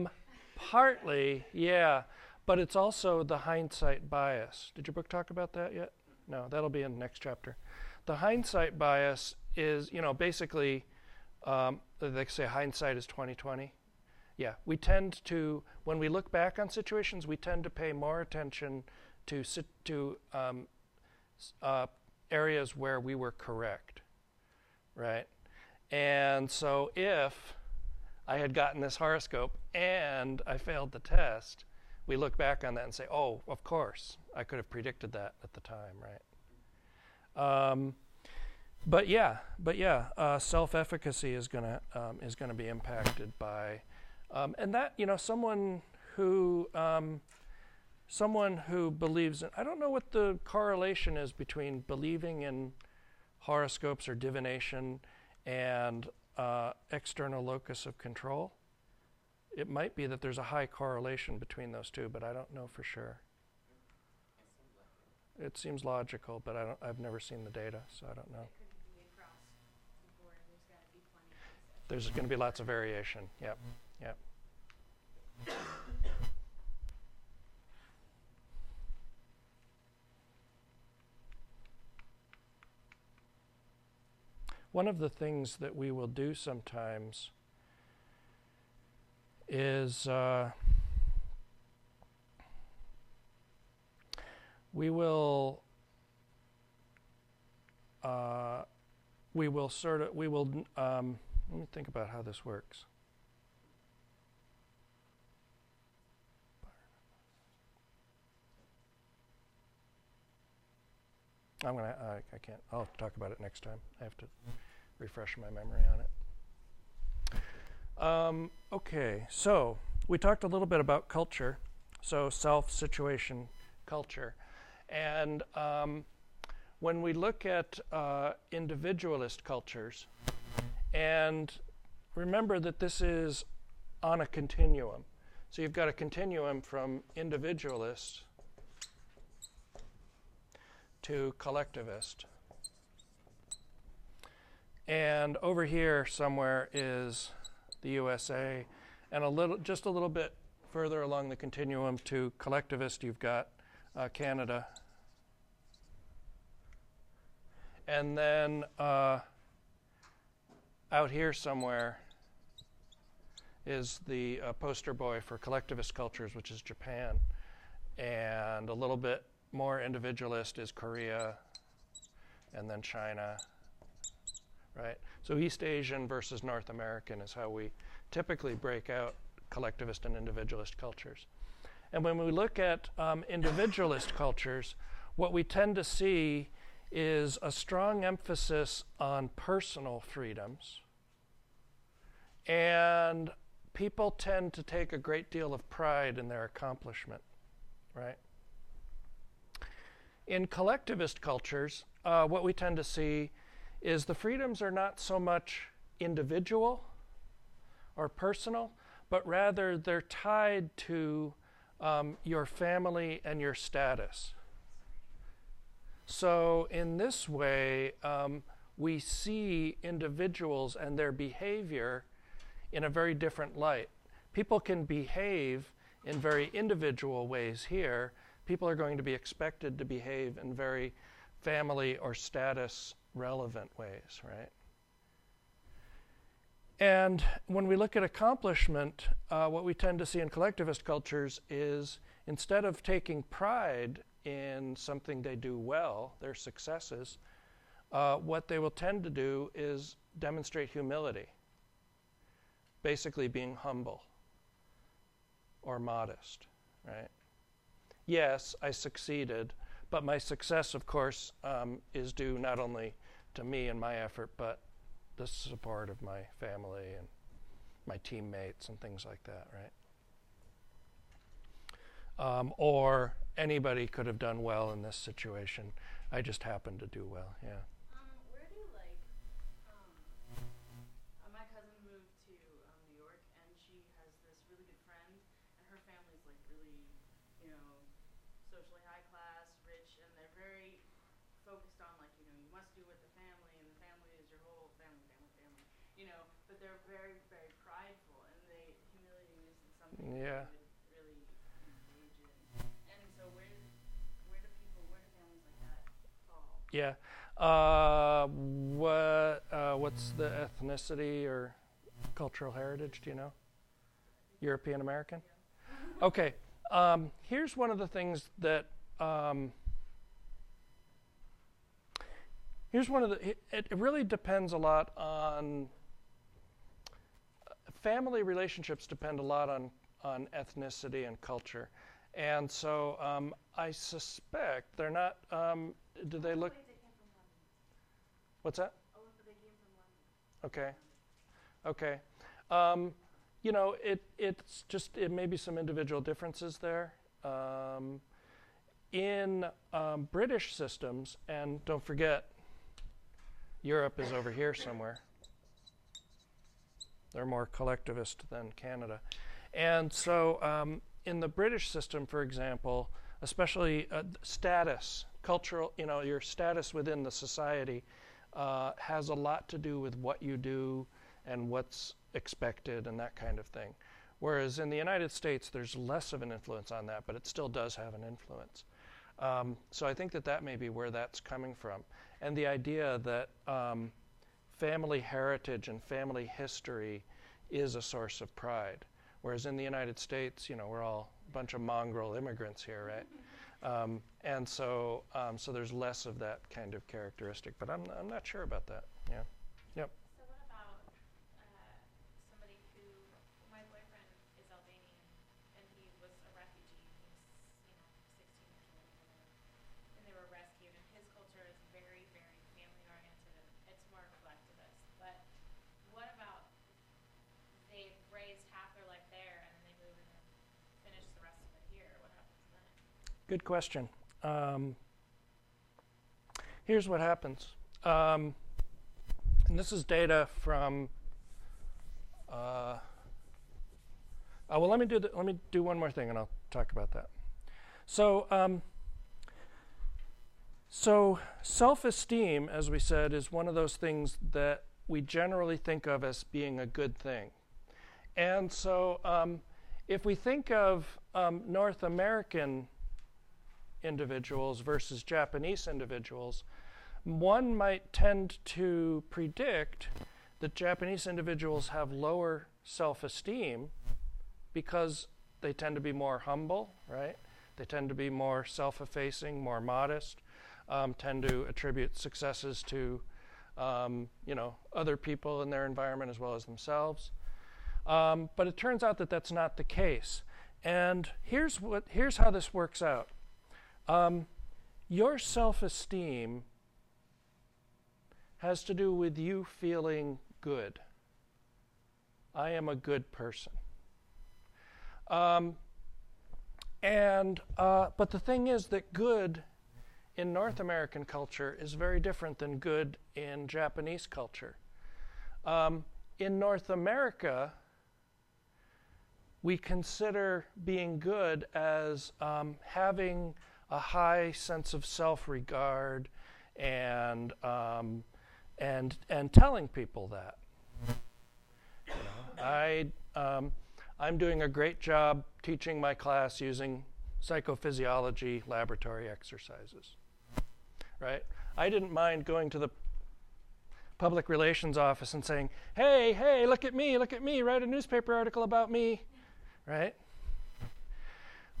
partly, yeah, but it's also the hindsight bias. Did your book talk about that yet? No, that'll be in the next chapter. The hindsight bias is, you know, basically, um, they say hindsight is twenty twenty. Yeah, we tend to, when we look back on situations, we tend to pay more attention to sit, to um, uh, areas where we were correct, right? And so if I had gotten this horoscope and I failed the test, we look back on that and say, oh, of course, I could have predicted that at the time, right? Um, but yeah, but yeah, uh, self-efficacy is gonna um, is gonna be impacted by, um, and that you know someone who um, someone who believes in I don't know what the correlation is between believing in horoscopes or divination and uh, external locus of control. It might be that there's a high correlation between those two, but I don't know for sure. It seems logical, but I don't, I've never seen the data, so I don't know. there's going to be lots of variation. Yep, yep. One of the things that we will do sometimes is uh, we will uh, we will sort of we will um, let me think about how this works. I'm gonna. I, I can't. I'll talk about it next time. I have to refresh my memory on it. Um, okay, so we talked a little bit about culture, so self, situation, culture, and um, when we look at uh, individualist cultures, and remember that this is on a continuum. So you've got a continuum from individualist to collectivist. And over here somewhere is the USA, and a little, just a little bit further along the continuum to collectivist, you've got uh, Canada. And then uh, out here somewhere is the uh, poster boy for collectivist cultures, which is Japan. And a little bit more individualist is Korea, and then China, right? So East Asian versus North American is how we typically break out collectivist and individualist cultures. And when we look at um, individualist cultures, what we tend to see is a strong emphasis on personal freedoms. And people tend to take a great deal of pride in their accomplishment, right? In collectivist cultures, uh, what we tend to see is the freedoms are not so much individual or personal, but rather they're tied to um, your family and your status. So, in this way, um, we see individuals and their behavior in a very different light. People can behave in very individual ways here, people are going to be expected to behave in very family or status relevant ways, right? And when we look at accomplishment, uh, what we tend to see in collectivist cultures is instead of taking pride in something they do well, their successes, uh, what they will tend to do is demonstrate humility, basically being humble or modest, right? yes, I succeeded, but my success, of course, um, is due not only to me and my effort, but the support of my family and my teammates and things like that, right? Um, or anybody could have done well in this situation. I just happened to do well, yeah. Um, where do like, um, uh, my cousin moved to um, New York, and she has this really good friend, and her family's like really, you know, socially high class, rich, and they're very focused on like, you know, you must do with the family, and the family is your whole family, family, family, you know. But they're very, very prideful, and they humility isn't something Yeah. they would really engage in. And so where, where do people, where do families like that fall? Yeah. Uh, what, uh, what's the ethnicity or cultural heritage? Do you know? European American? Okay. Um, here's one of the things that. Um, here's one of the. It, it really depends a lot on. Family relationships depend a lot on, on ethnicity and culture. And so um, I suspect they're not. Um, do they look. What's that? Okay. Okay. Um, you know, it, it's just, it may be some individual differences there. Um, in um, British systems, and don't forget, Europe is over here somewhere. They're more collectivist than Canada. And so, um, in the British system, for example, especially uh, status, cultural, you know, your status within the society uh, has a lot to do with what you do and what's expected and that kind of thing. Whereas in the United States, there's less of an influence on that, but it still does have an influence. Um, so I think that that may be where that's coming from. And the idea that um, family heritage and family history is a source of pride. Whereas in the United States, you know, we're all a bunch of mongrel immigrants here, right? Um, and so, um, so there's less of that kind of characteristic. But I'm, I'm not sure about that. Yeah. Yep. So what about uh, somebody who, my boyfriend is Albanian, and he was a refugee. He was, you know, 16 years old, and they were rescued. And his culture is very, very family oriented, and it's more collectivist. But what about they raised half their life there, and then they move and finish the rest of it here? What happens then? Good question. Um, here's what happens. Um, and this is data from. Uh, oh, well, let me do the, let me do one more thing, and I'll talk about that. So, um, so self-esteem, as we said, is one of those things that we generally think of as being a good thing. And so, um, if we think of um, North American individuals versus Japanese individuals, one might tend to predict that Japanese individuals have lower self esteem because they tend to be more humble, right? They tend to be more self effacing, more modest, um, tend to attribute successes to um, you know, other people in their environment as well as themselves. Um, but it turns out that that's not the case. And here's, what, here's how this works out um, your self esteem has to do with you feeling good. I am a good person. Um, and uh, but the thing is that good in North American culture is very different than good in Japanese culture. Um, in North America, we consider being good as um, having a high sense of self-regard and um, and and telling people that. I um, I'm doing a great job teaching my class using psychophysiology laboratory exercises. Right? I didn't mind going to the public relations office and saying, "Hey, hey, look at me, look at me, write a newspaper article about me." Right?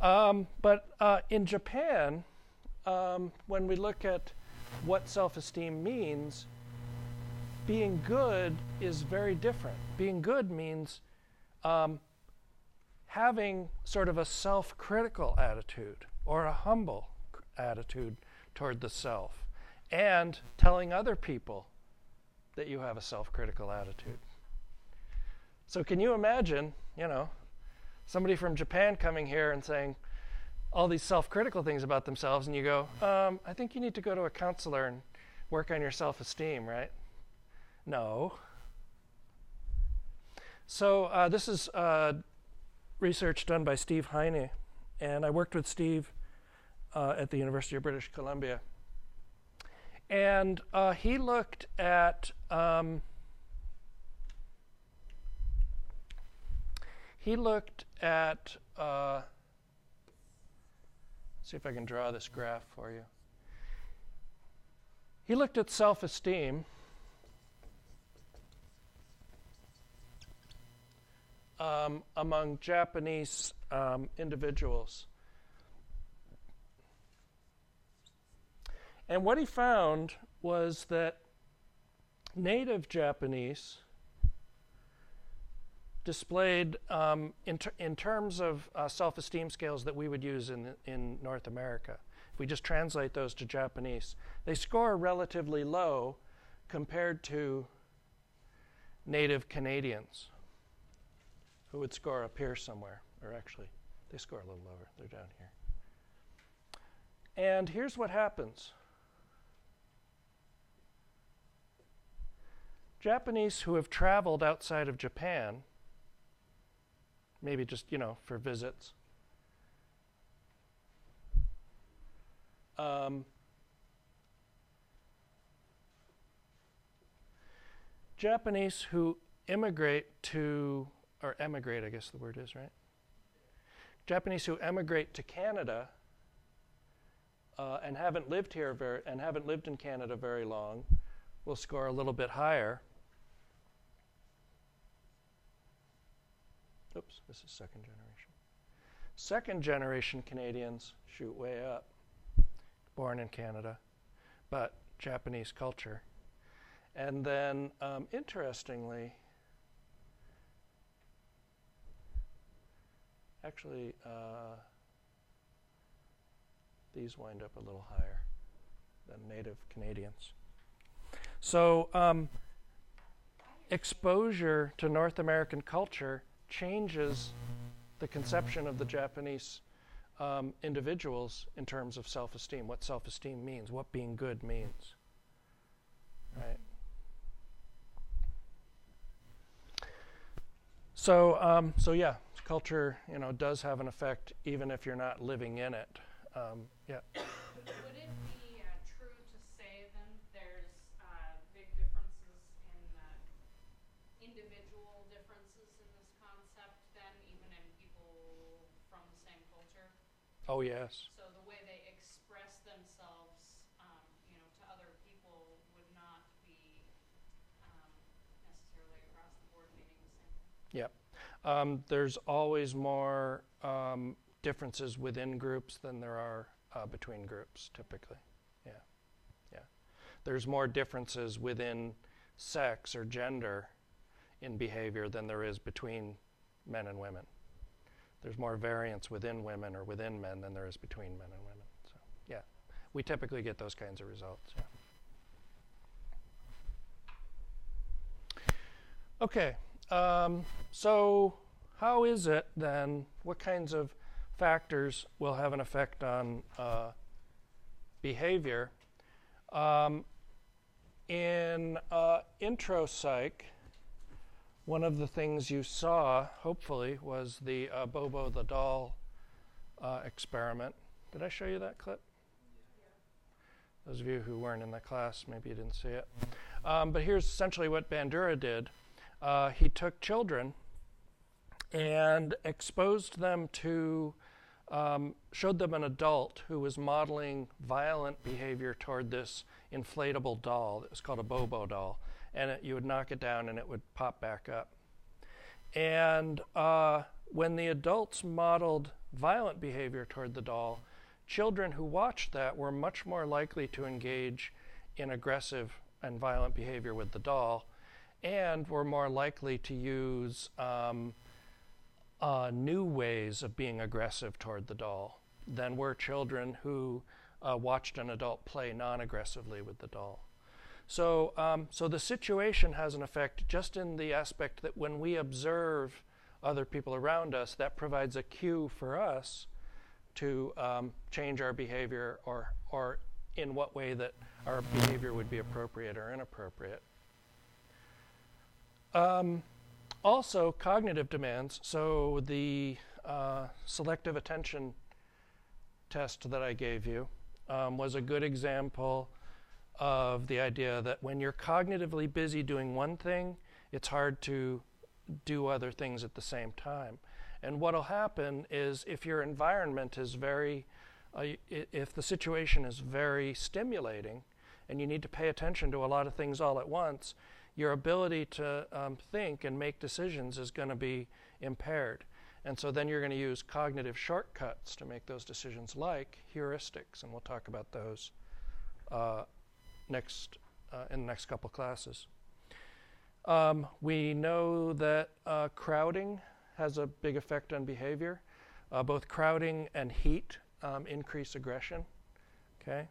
Um, but uh, in Japan, um, when we look at what self esteem means, being good is very different. Being good means um, having sort of a self critical attitude or a humble attitude toward the self and telling other people that you have a self critical attitude. So, can you imagine, you know, somebody from Japan coming here and saying all these self critical things about themselves, and you go, um, I think you need to go to a counselor and work on your self esteem, right? No. So, uh, this is uh, research done by Steve Heine, and I worked with Steve uh, at the University of British Columbia. And uh, he looked at um, he looked at, uh, see if I can draw this graph for you. He looked at self esteem. Um, among Japanese um, individuals. And what he found was that native Japanese displayed um, in, ter- in, terms of uh, self esteem scales that we would use in, in North America. If we just translate those to Japanese, they score relatively low compared to native Canadians who would score up here somewhere, or actually, they score a little lower. They're down here. And here's what happens Japanese who have traveled outside of Japan maybe just, you know, for visits. Um, Japanese who immigrate to, or emigrate, I guess the word is, right? Japanese who emigrate to Canada uh, and haven't lived here very, and haven't lived in Canada very long will score a little bit higher Oops, this is second generation. Second generation Canadians shoot way up, born in Canada, but Japanese culture. And then, um, interestingly, actually, uh, these wind up a little higher than native Canadians. So, um, exposure to North American culture changes the conception of the Japanese um, individuals in terms of self esteem, what self esteem means, what being good means. Right? So, um, so yeah, culture, you know, does have an effect even if you're not living in it. Um, yeah. Would it be uh, true to say then there's uh, big differences in uh, individual differences in this concept then, even in people from the same culture? Oh yes. So the way they express themselves, um, you know, to other people would not be um, necessarily across the board meaning the same. Yep. Um, there's always more um, differences within groups than there are uh, between groups, typically. Yeah. Yeah. There's more differences within sex or gender in behavior than there is between men and women. There's more variance within women or within men than there is between men and women. So, yeah. We typically get those kinds of results. Yeah. Okay. Um, so, how is it then? What kinds of factors will have an effect on uh, behavior? Um, in uh, intro psych, one of the things you saw, hopefully, was the uh, Bobo the doll uh, experiment. Did I show you that clip? Those of you who weren't in the class, maybe you didn't see it. Um, but here's essentially what Bandura did uh, he took children and exposed them to, um, showed them an adult who was modeling violent behavior toward this inflatable doll that was called a Bobo doll. And it, you would knock it down and it would pop back up. And uh, when the adults modeled violent behavior toward the doll, children who watched that were much more likely to engage in aggressive and violent behavior with the doll and were more likely to use um, uh, new ways of being aggressive toward the doll than were children who uh, watched an adult play non aggressively with the doll. So, um, so the situation has an effect just in the aspect that when we observe other people around us, that provides a cue for us to um, change our behavior or, or in what way that our behavior would be appropriate or inappropriate. Um, also, cognitive demands. So, the uh, selective attention test that I gave you um, was a good example of the idea that when you're cognitively busy doing one thing, it's hard to do other things at the same time. And what will happen is if your environment is very, uh, if the situation is very stimulating and you need to pay attention to a lot of things all at once, your ability to um, think and make decisions is going to be impaired. And so then you're going to use cognitive shortcuts to make those decisions, like heuristics, and we'll talk about those uh, next uh, in the next couple classes. Um, we know that uh, crowding has a big effect on behavior. Uh, both crowding and heat um, increase aggression. Okay.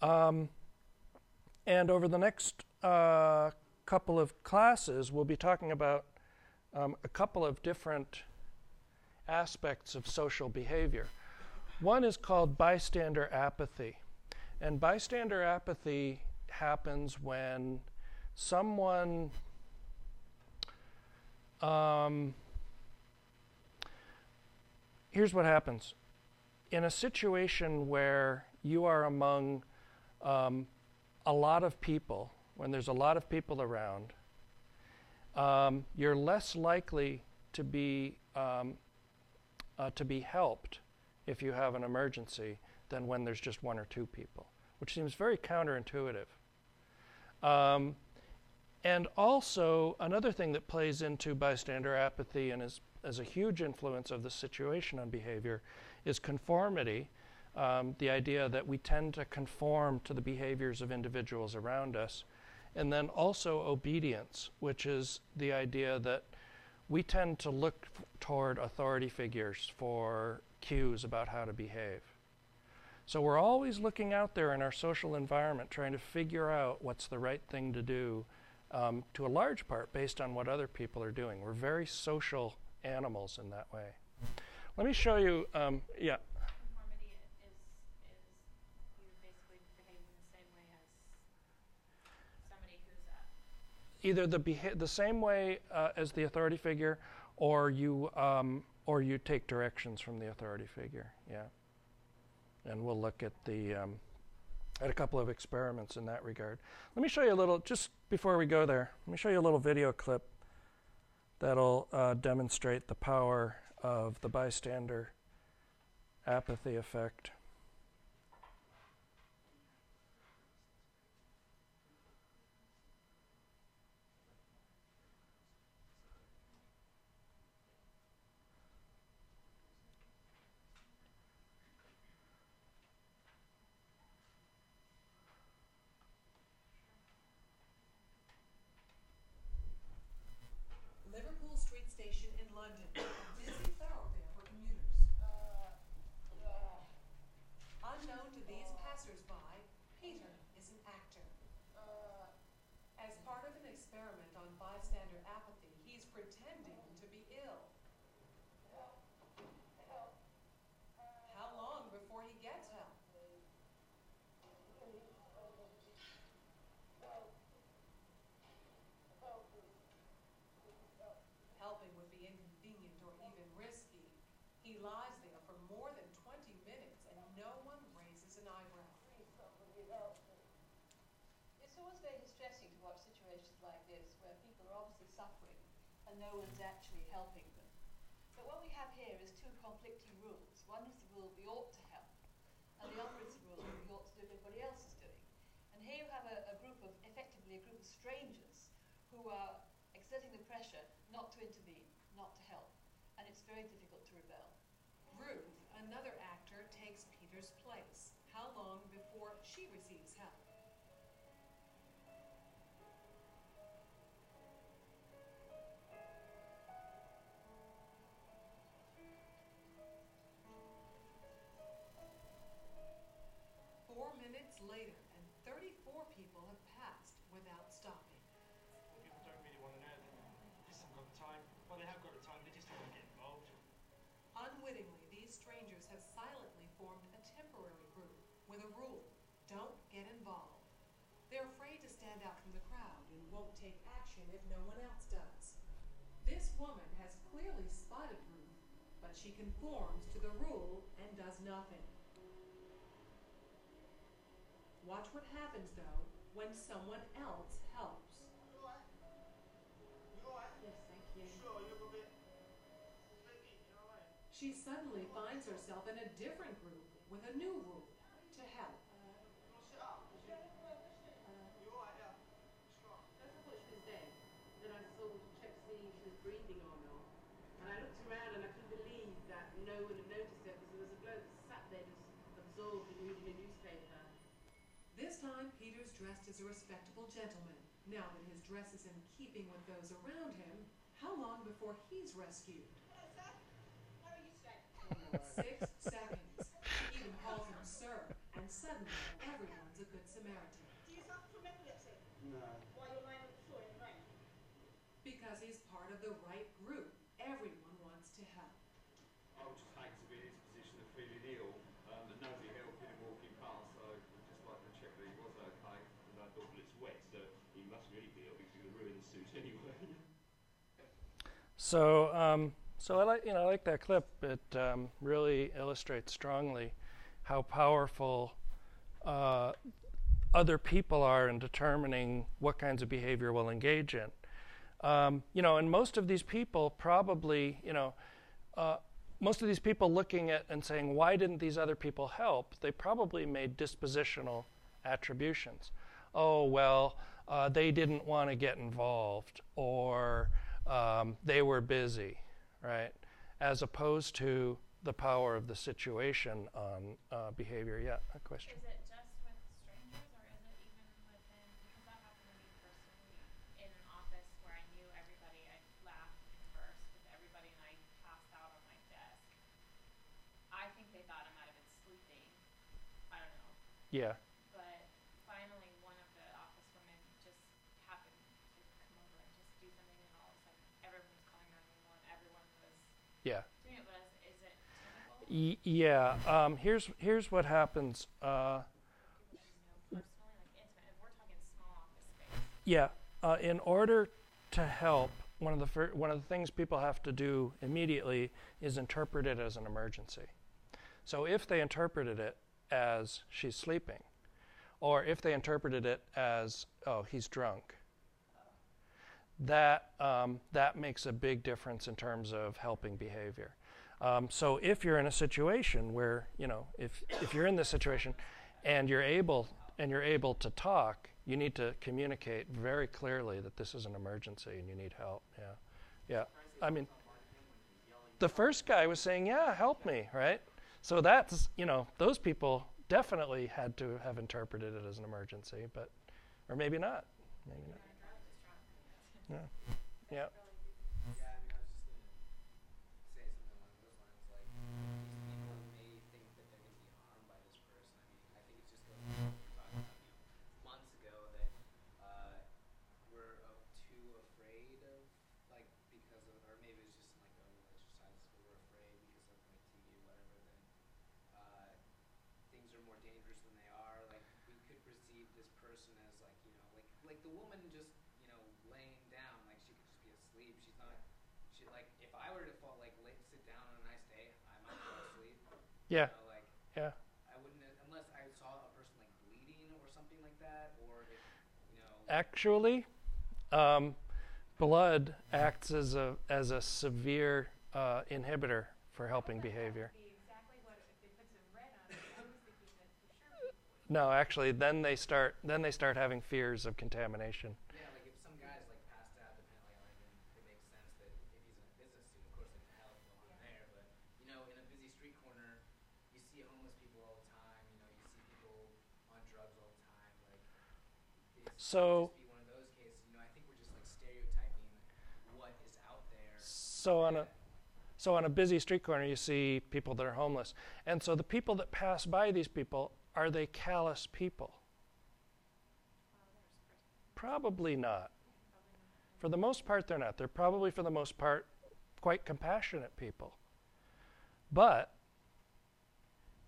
Um, and over the next uh, couple of classes, we'll be talking about um, a couple of different aspects of social behavior. One is called bystander apathy. And bystander apathy happens when someone um, here's what happens. In a situation where you are among um, a lot of people, when there's a lot of people around, um, you're less likely to be um, uh, to be helped if you have an emergency than when there's just one or two people, which seems very counterintuitive. Um, and also, another thing that plays into bystander apathy and is, is a huge influence of the situation on behavior is conformity. Um, the idea that we tend to conform to the behaviors of individuals around us. And then also obedience, which is the idea that we tend to look f- toward authority figures for cues about how to behave. So we're always looking out there in our social environment trying to figure out what's the right thing to do um, to a large part based on what other people are doing. We're very social animals in that way. Let me show you, um, yeah, Conformity is, is basically behave in the same way as somebody who's either the, beha- the same way uh, as the authority figure or you, um, or you take directions from the authority figure, yeah. And we'll look at the, um, at a couple of experiments in that regard. Let me show you a little, just before we go there, let me show you a little video clip that'll uh, demonstrate the power of the bystander apathy effect. Liverpool Street Station in London, a busy thoroughfare for commuters. Unknown to these passersby, Peter is an actor. As part of an experiment on bystander apathy, he's pretending to be ill. How long before he gets help? Helping would be inconvenient or even risky. He lies there for more than twenty minutes and no one raises an eyebrow. It's always very distressing to watch situations like this where people are obviously suffering and no one's actually helping them. But what we have here is two conflicting rules. One is the rule we ought to help, and the other is the rule we ought to do what everybody else is doing. And here you have a, a group of, effectively a group of strangers who are exerting the pressure not to intervene, not to help. And it's very difficult later, and 34 people have passed without stopping. People don't really want to know. They just haven't got the time. Well, they have got the time, they just don't want to get involved. Unwittingly, these strangers have silently formed a temporary group with a rule don't get involved. They're afraid to stand out from the crowd and won't take action if no one else does. This woman has clearly spotted Ruth, but she conforms to the rule and does nothing. Watch what happens, though, when someone else helps. She suddenly finds herself in a different group with a new rule to help. First I thought she was dead. Then I saw, checked to see if she was breathing or not. And I looked around and I couldn't believe that no one had noticed her because there was a bloke sat there just absorbed in reading a newspaper. This time, Peter's dressed as a respectable gentleman. Now that his dress is in keeping with those around him, how long before he's rescued? Six seconds. He even calls him sir, and suddenly everyone's a good Samaritan. Do you talk to me? No. Why do you mind with the story? Because he's part of the right group. Everyone wants to help. I would just hate to be in his position of feeling ill, um, and nobody helping him walking past, so I'd just like to check that he was okay. And I thought, well, it's wet, so he must really be ill because he would ruin the suit anyway. So, um, so I like you know I like that clip. It um, really illustrates strongly how powerful uh, other people are in determining what kinds of behavior we'll engage in. Um, you know, and most of these people probably you know. Uh, most of these people looking at and saying, why didn't these other people help? They probably made dispositional attributions. Oh, well, uh, they didn't want to get involved or um, they were busy, right? As opposed to the power of the situation on uh, behavior. Yeah, a question. Is it just with strangers, or is it even within? Because that happened to me personally in an office where I knew everybody. I laughed and conversed with everybody, and I passed out on my desk. I think they thought I might have been sleeping. I don't know. Yeah. But finally, one of the office women just happened to come over and just do something, and all of a sudden, everyone was calling 911. Everyone was Yeah. doing it. But is, is it typical? Y- yeah. Um, here's here's what happens. Uh. Yeah, uh, in order to help, one of the fir- one of the things people have to do immediately is interpret it as an emergency. So if they interpreted it as she's sleeping, or if they interpreted it as oh he's drunk, that um, that makes a big difference in terms of helping behavior. Um, so if you're in a situation where you know if if you're in this situation and you're able and you're able to talk, you need to communicate very clearly that this is an emergency and you need help. Yeah, yeah. I mean, the first guy was saying, "Yeah, help me," right? So that's you know those people definitely had to have interpreted it as an emergency, but or maybe not, maybe not. Yeah, yeah. Yeah, I mean, I was just gonna say something along those lines. Like, these people may think that they're gonna be harmed by this person. I mean, I think it's just goes to what we were talking about, you know, months ago that uh, we're uh, too afraid of, like, because of, or maybe it's just like the old exercises, but we're afraid because of like TV or whatever. Then uh, things are more dangerous than they are. Like, we could perceive this person as like, you know, like like the woman just, you know, laying down, like she could just be asleep. She's not. She like if I were to fall like lay, sit down on a nice day, I might fall asleep. Yeah. You know, like Yeah. I wouldn't unless I saw a person like bleeding or something like that, or if you know. Actually, um, blood acts as a as a severe uh, inhibitor for helping behavior. Be exactly what if they put some red on it. I was thinking that for sure. people would- No, actually, then they start then they start having fears of contamination. Yeah, like if some guy's like passed out, depending like, like it makes sense that if he's in a business suit, of course they can help go on there. But you know, in a busy street corner, you see homeless people all the time. You know, you see people on drugs all the time. Like, this So- might just be one of those cases. You know, I think we're just like stereotyping what is out there. So on a so on a busy street corner, you see people that are homeless, and so the people that pass by these people are they callous people? Probably not. For the most part, they're not. They're probably, for the most part, quite compassionate people. But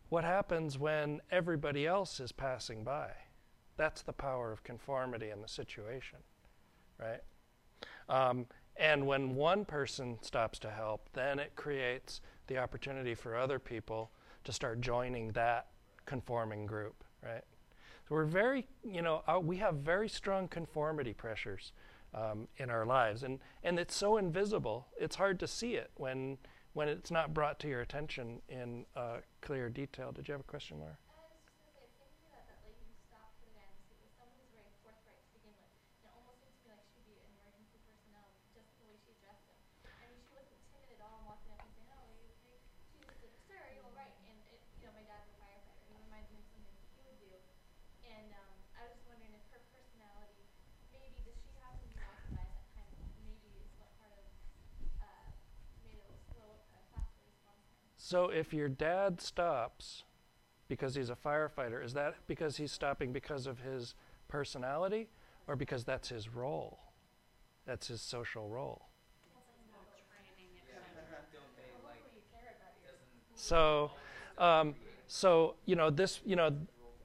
what happens when everybody else is passing by? That's the power of conformity in the situation, right? Um, and when one person stops to help, then it creates the opportunity for other people to start joining that conforming group, right? So we're very, you know, uh, we have very strong conformity pressures um, in our lives, and and it's so invisible. It's hard to see it when when it's not brought to your attention in uh, clear detail. Did you have a question, Laura? I was just gonna say, thinking about that lady who stopped for the guy in the suit was someone who's very forthright to begin with. And it almost seemed to me like she'd be an emergency personnel, just the way she addressed him. I mean, she wasn't timid at all, walking up and saying, "Oh, are you okay?" She just said, "Sir, are you all right?" And it, you know, my dad's a firefighter. He reminds me of something that he would do. And um, I was just wondering if her personality, maybe does she happen to be walking by at that time? Maybe is what part of uh, made it a slow, uh, faster response time. So if your dad stops because he's a firefighter, is that because he's stopping because of his personality or because that's his role? That's his social role. So, um, so you know this, you know,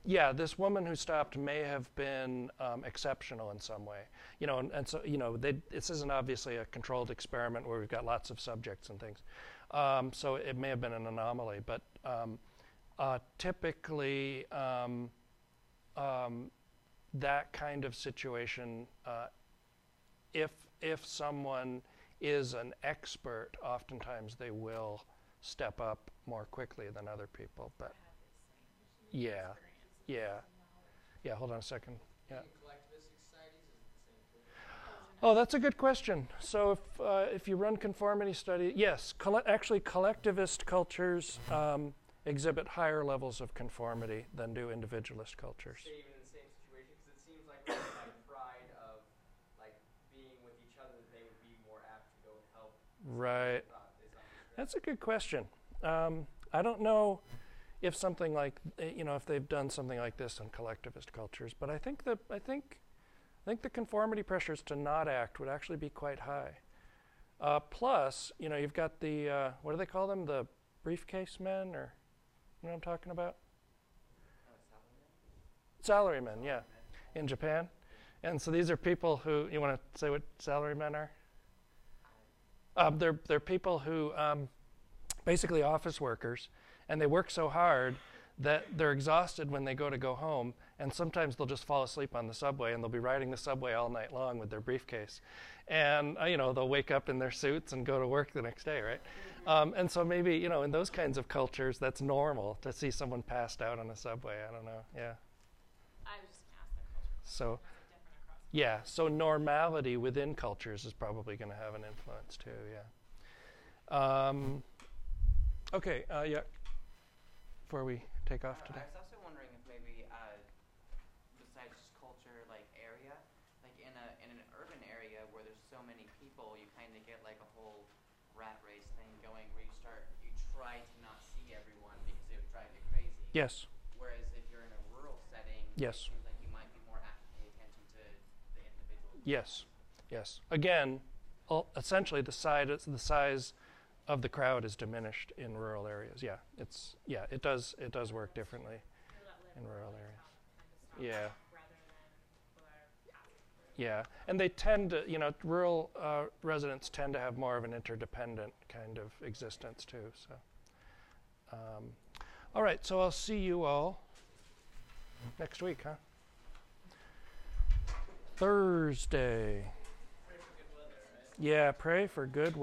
yeah, this woman who stopped may have been um, exceptional in some way, you know, and, and so you know, they, this isn't obviously a controlled experiment where we've got lots of subjects and things, um, so it may have been an anomaly, but um, uh, typically um, um, that kind of situation, uh, if if someone is an expert, oftentimes they will step up more quickly than other people. But yeah, yeah, yeah. Hold on a second. Yeah. In collectivist societies Oh, that's a good question. So if uh, if you run conformity study, yes, colle- actually collectivist cultures um, exhibit higher levels of conformity than do individualist cultures. Say even in the same situation, because it seems like with pride of like being with each other, they would be more apt to go help. Right. Is that correct? That's a good question. Um, I don't know if something like eh, you know if they've done something like this in collectivist cultures, but I think that I think I think the conformity pressures to not act would actually be quite high. Uh, plus, you know, you've got the uh, what do they call them? The briefcase men, or you know what I'm talking about? Salarymen, yeah, in Japan. And so these are people who you want to say what salarymen are? Um, they're they're people who um, basically office workers, and they work so hard that they're exhausted when they go to go home, and sometimes they'll just fall asleep on the subway, and they'll be riding the subway all night long with their briefcase, and uh, you know they'll wake up in their suits and go to work the next day, right? Um, and so maybe you know in those kinds of cultures that's normal to see someone passed out on a subway. I don't know, yeah. I was just gonna ask the culture. So. Was it different across? Yeah, so normality within cultures is probably going to have an influence too. Yeah. Um, okay. Uh, yeah. Before we take off Uh, today. I was also wondering if maybe, uh, besides just culture, like area, like in a in an urban area where there's so many people, you kind of get like a whole rat race thing going, where you start you try to not see everyone because it would drive you crazy. Yes. Whereas if you're in a rural setting, Yes. like you might be more apt to pay attention to the individual. Yes. Yes. Again, essentially the size the size of the crowd is diminished in rural areas. Yeah. It's yeah. It does it does work differently. People that live In rural areas. town tend to stop Yeah. rather than people that are passing through. Yeah, and they tend to, you know, rural uh, residents tend to have more of an interdependent kind of existence too. So, um, all right, so I'll see you all next week, huh? Thursday. Pray weather, right? Yeah, pray for good weather.